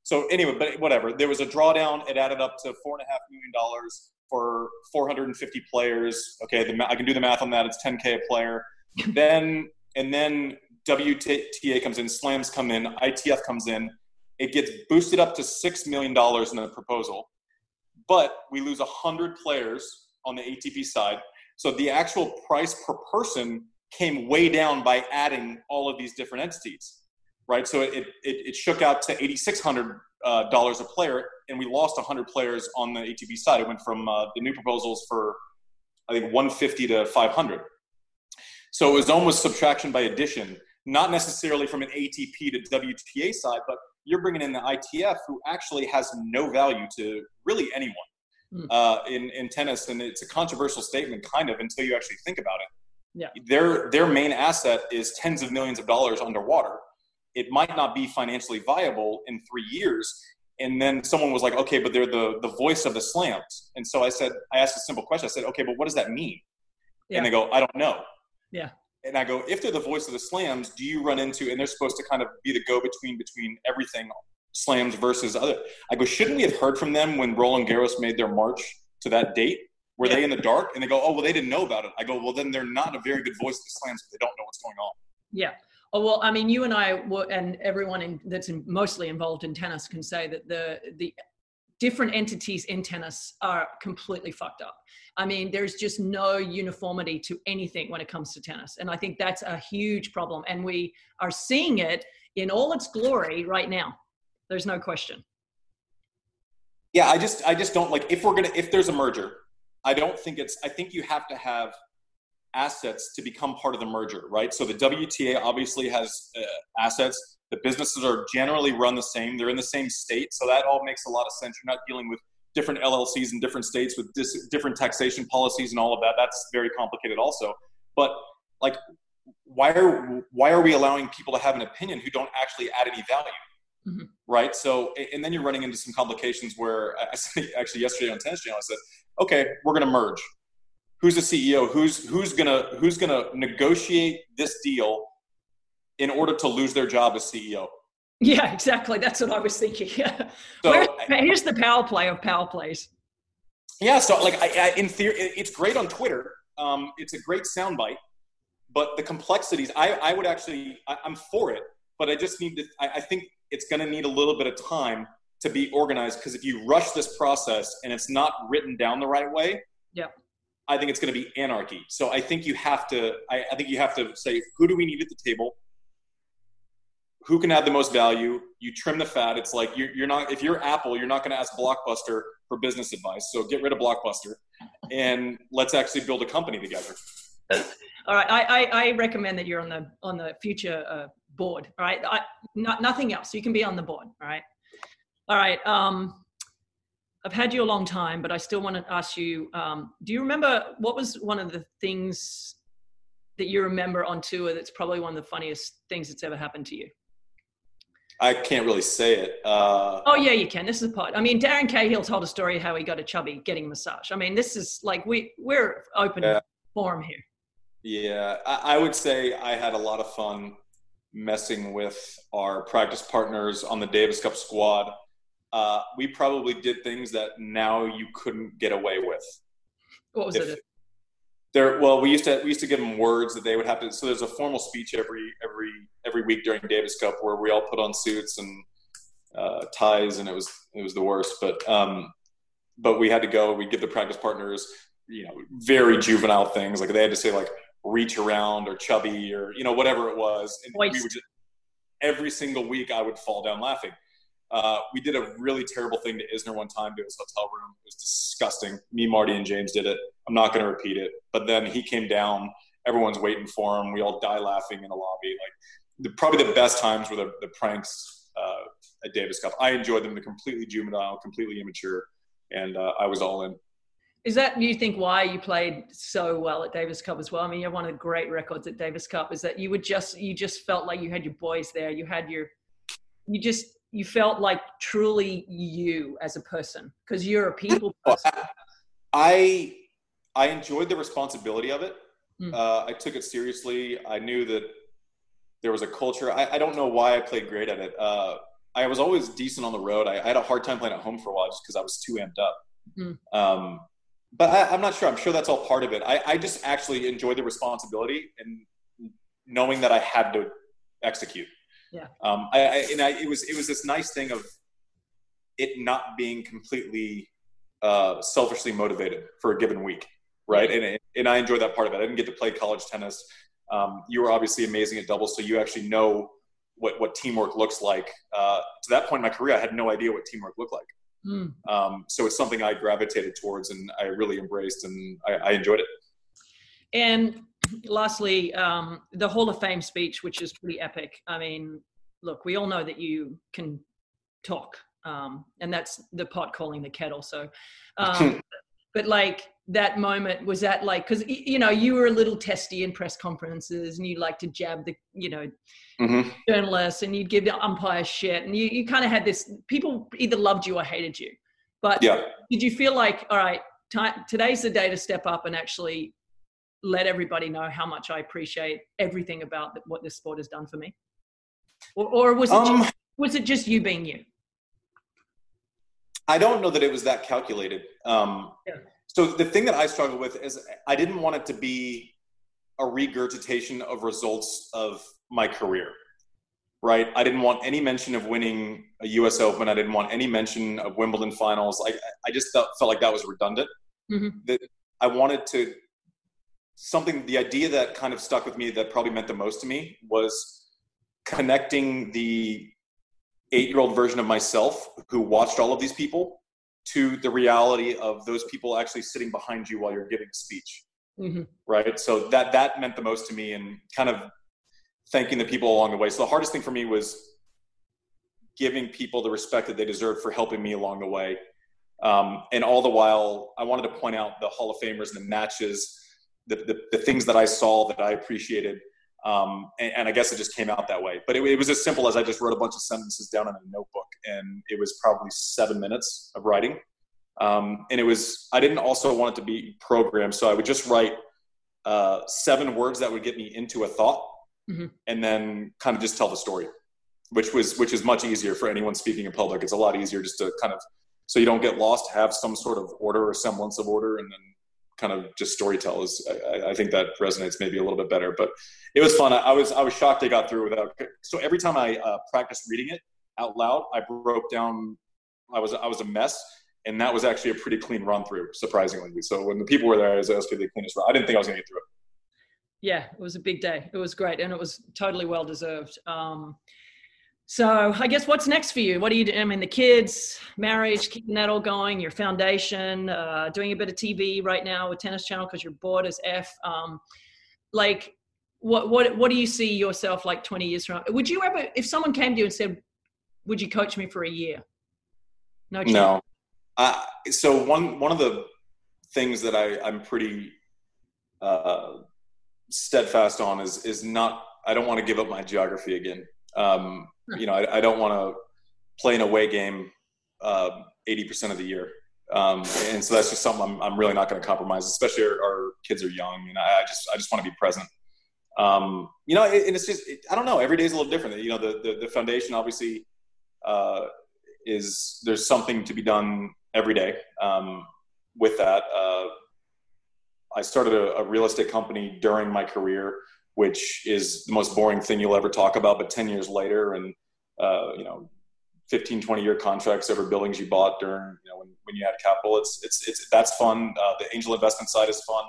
so anyway, but whatever. There was a drawdown. It added up to four and a half million dollars for 450 players. Okay, the, I can do the math on that. It's 10k a player. then and then WTA comes in, slams come in, ITF comes in. It gets boosted up to six million dollars in the proposal, but we lose hundred players on the ATP side. So the actual price per person came way down by adding all of these different entities, right? So it it, it shook out to 8,600 uh, dollars a player, and we lost 100 players on the ATP side. It went from uh, the new proposals for I think 150 to 500. So it was almost subtraction by addition, not necessarily from an ATP to WTA side, but you're bringing in the ITF, who actually has no value to really anyone mm. uh, in in tennis, and it's a controversial statement, kind of, until you actually think about it. Yeah. Their their main asset is tens of millions of dollars underwater it might not be financially viable in three years. And then someone was like, okay, but they're the, the voice of the slams. And so I said, I asked a simple question. I said, okay, but what does that mean? Yeah. And they go, I don't know. Yeah. And I go, if they're the voice of the slams, do you run into, and they're supposed to kind of be the go between between everything slams versus other. I go, shouldn't we have heard from them when Roland Garros made their march to that date? Were yeah. they in the dark? And they go, oh, well, they didn't know about it. I go, well, then they're not a very good voice of the slams if they don't know what's going on. Yeah. Oh, well, I mean, you and I and everyone in, that's in, mostly involved in tennis can say that the the different entities in tennis are completely fucked up. I mean, there's just no uniformity to anything when it comes to tennis, and I think that's a huge problem. And we are seeing it in all its glory right now. There's no question. Yeah, I just I just don't like if we're gonna if there's a merger, I don't think it's I think you have to have assets to become part of the merger, right? So the WTA obviously has uh, assets. The businesses are generally run the same. They're in the same state, so that all makes a lot of sense. You're not dealing with different LLCs in different states with dis- different taxation policies and all of that. That's very complicated, also. But like, why are why are we allowing people to have an opinion who don't actually add any value? Mm-hmm. Right. So, and then you're running into some complications where I said, actually yesterday on Tennis Channel, I said, okay, we're going to merge who's the CEO? Who's who's gonna who's gonna negotiate this deal in order to lose their job as CEO? Yeah, exactly. That's what I was thinking. Yeah. So, Where, here's the power play of power plays. Yeah, so like I, I in theory, it's great on Twitter. Um, it's a great soundbite, but the complexities, I, I would actually, I, am for it, but I just need to. I, I think it's going to need a little bit of time to be organized because if you rush this process and it's not written down the right way, yeah, I think it's going to be anarchy. So I think you have to. I, I think you have to say who do we need at the table? Who can add the most value? You trim the fat. It's like you're, you're not if you're apple you're not going to ask blockbuster for business advice. So get rid of blockbuster and let's actually build a company together. All right. I, I, I recommend that you're on the on the future uh, board all right? I, not, nothing else. You can be on the board all right? All right um, i've had you a long time but i still want to ask you um, do you remember what was one of the things that you remember on tour that's probably one of the funniest things that's ever happened to you I can't really say it. Uh, oh yeah, you can. This is a pod. I mean, Darren Cahill told a story how he got a chubby getting a massage. I mean, this is like we we're open yeah. forum here. Yeah, I, I would say I had a lot of fun messing with our practice partners on the Davis Cup squad. Uh, we probably did things that now you couldn't get away with. What was if, it? there well we used to we used to give them words that they would have to so there's a formal speech every every every week during davis cup where we all put on suits and uh, ties and it was it was the worst but um but we had to go we give the practice partners you know very juvenile things like they had to say like reach around or chubby or you know whatever it was and we would just every single week i would fall down laughing uh, we did a really terrible thing to Isner one time to his hotel room. It was disgusting. Me, Mardy, and James did it. I'm not going to repeat it. But then he came down. Everyone's waiting for him. We all die laughing in the lobby. Like the, probably the best times were the, the pranks uh, at Davis Cup. I enjoyed them. They're completely juvenile, completely immature, and uh, I was all in. Is that you think why you played so well at Davis Cup as well? I mean, you have one of the great records at Davis Cup. Is that you would just you just felt like you had your boys there. You had your you just you felt like truly you as a person because you're a people person. I I enjoyed the responsibility of it. Mm. Uh, I took it seriously. I knew that there was a culture. I, I don't know why I played great at it. Uh, I was always decent on the road. I, I, had a hard time playing at home for a while just because I was too amped up. Mm. Um, but I, am not sure. I'm sure that's all part of it. I, I just actually enjoyed the responsibility and knowing that I had to execute. Yeah. Um, I, I, and I, it was it was this nice thing of it not being completely uh, selfishly motivated for a given week, right? And and I enjoyed that part of it. I didn't get to play college tennis. Um, you were obviously amazing at doubles, so you actually know what what teamwork looks like. Uh, to that point in my career, I had no idea what teamwork looked like. Mm. Um, so it's something I gravitated towards and I really embraced, and I, I enjoyed it. And lastly, um, the Hall of Fame speech, which is pretty epic. I mean, look, we all know that you can talk, um, and that's the pot calling the kettle. So, um, but like that moment was that like because you know you were a little testy in press conferences and you like to jab the you know mm-hmm. journalists and you'd give the umpire shit and you, you kind of had this people either loved you or hated you but yeah. did you feel like all right t- today's the day to step up and actually let everybody know how much I appreciate everything about what this sport has done for me? Or, or was it um, just, was it just you being you? I don't know that it was that calculated. Um, yeah. So the thing that I struggle with is I didn't want it to be a regurgitation of results of my career, right? I didn't want any mention of winning a U.S. Open. I didn't want any mention of Wimbledon finals. I I just felt, felt like that was redundant. Mm-hmm. That I wanted to something the idea that kind of stuck with me that probably meant the most to me was connecting the eight year old version of myself who watched all of these people to the reality of those people actually sitting behind you while you're giving a speech. Mm-hmm. right? So that that meant the most to me and kind of thanking the people along the way. So the hardest thing for me was giving people the respect that they deserve for helping me along the way. Um, and all the while i wanted to point out the hall of famers and the matches the, the, the things that I saw that I appreciated. Um, and, and, I guess it just came out that way. But it, it, was as simple as I just wrote a bunch of sentences down in a notebook, and it was probably seven minutes of writing. Um, and it was I didn't also want it to be programmed, so I would just write uh, seven words that would get me into a thought, mm-hmm. and then kind of just tell the story, which was which is much easier for anyone speaking in public. It's a lot easier just to kind of so you don't get lost. Have some sort of order or semblance of order, and then kind of just storytell is. I, I think that resonates maybe a little bit better. But it was fun. I, I was I was shocked they got through without. So every time I uh, practiced reading it out loud, I broke down. I was I was a mess, and that was actually a pretty clean run through, surprisingly. So when the people were there, I was, I was the cleanest run. I didn't think I was going to get through it. Yeah, it was a big day. It was great, and it was totally well deserved. Um, so I guess what's next for you? What do you do? I mean, the kids, marriage, keeping that all going, your foundation, uh, doing a bit of TV right now with Tennis Channel because you're bored as F. Um, like, what, what, what do you see yourself like 20 years from? Would you ever, if someone came to you and said, would you coach me for a year? No. Chance. No. Uh, so one, one of the things that I, I'm pretty uh, steadfast on is, is not, I don't want to give up my geography again. Um, you know, I, I don't want to play an away game uh, eighty uh, percent of the year, um, and so that's just something I'm, I'm really not going to compromise. Especially our, our, kids are young, and I, I just I just want to be present. Um, you know, and it's just it, I don't know. Every day is a little different. You know, the the, the foundation obviously uh, is there's something to be done every day um, with that. Uh, I started a, a real estate company during my career which is the most boring thing you'll ever talk about. But 10 years later, and uh, you know, 15, 20 year contracts over buildings you bought during, you know, when, when you had capital, it's, it's, it's, that's fun. Uh, the angel investment side is fun.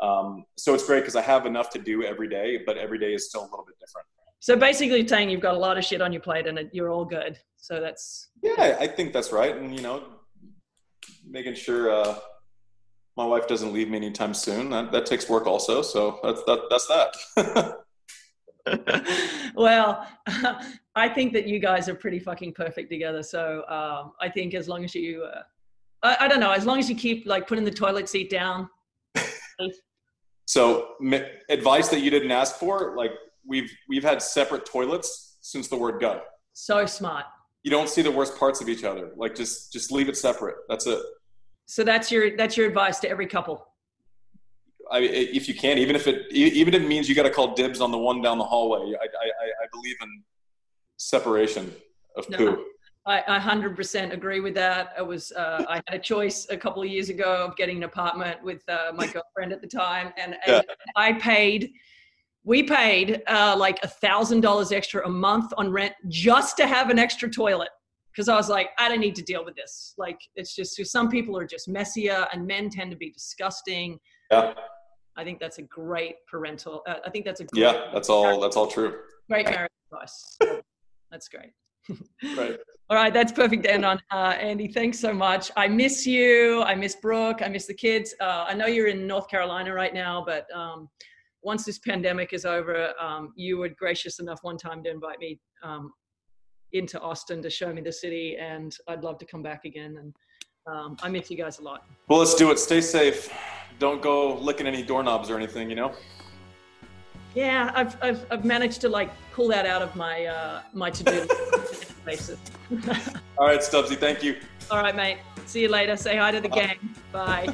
Um, so it's great because I have enough to do every day, but every day is still a little bit different. So basically saying you've got a lot of shit on your plate and you're all good. So that's. Yeah, I think that's right. And, you know, making sure, uh, my wife doesn't leave me anytime soon. That, that takes work also. So that's that. That's that. well, I think that you guys are pretty fucking perfect together. So um, I think as long as you, uh, I, I, don't know, as long as you keep like putting the toilet seat down. so m- advice that you didn't ask for, like we've we've had separate toilets since the word go. So smart. You don't see the worst parts of each other. Like just just leave it separate. That's it. So that's your that's your advice to every couple. I, if you can, even if it even if it means you got to call dibs on the one down the hallway, I, I, I believe in separation of no, poo. I, I 100% agree with that. I was uh, I had a choice a couple of years ago of getting an apartment with uh, my girlfriend at the time, and, and yeah. I paid. We paid uh, like a thousand dollars extra a month on rent just to have an extra toilet because I was like, I don't need to deal with this. Like, it's just some people are just messier, and men tend to be disgusting. Yeah. I think that's a great parental. Uh, I think that's a great yeah. That's all. That's all true. Great marriage advice. that's great. right. All right, that's perfect to end on. Uh, Andy, thanks so much. I miss you. I miss Brooke. I miss the kids. Uh, I know you're in North Carolina right now, but um, once this pandemic is over, um, you were gracious enough one time to invite me um, into Austin to show me the city, and I'd love to come back again. And um, I miss you guys a lot. Well, let's do it. Stay safe. Don't go licking any doorknobs or anything, you know. Yeah, I've, I've, I've managed to like pull that out of my uh, my to do basis. All right, Stubbsy, thank you. All right, mate. See you later. Say hi to the gang. Bye.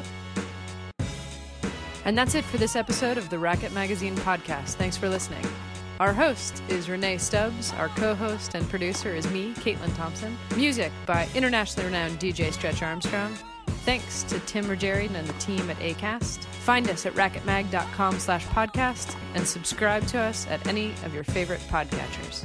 And that's it for this episode of the Racket Magazine podcast. Thanks for listening. Our host is Rennae Stubbs. Our co host and producer is me, Caitlin Thompson. Music by internationally renowned DJ Stretch Armstrong. Thanks to Tim Rogerian and the team at ACAST. Find us at racketmag.com slash podcast and subscribe to us at any of your favorite podcatchers.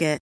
Target.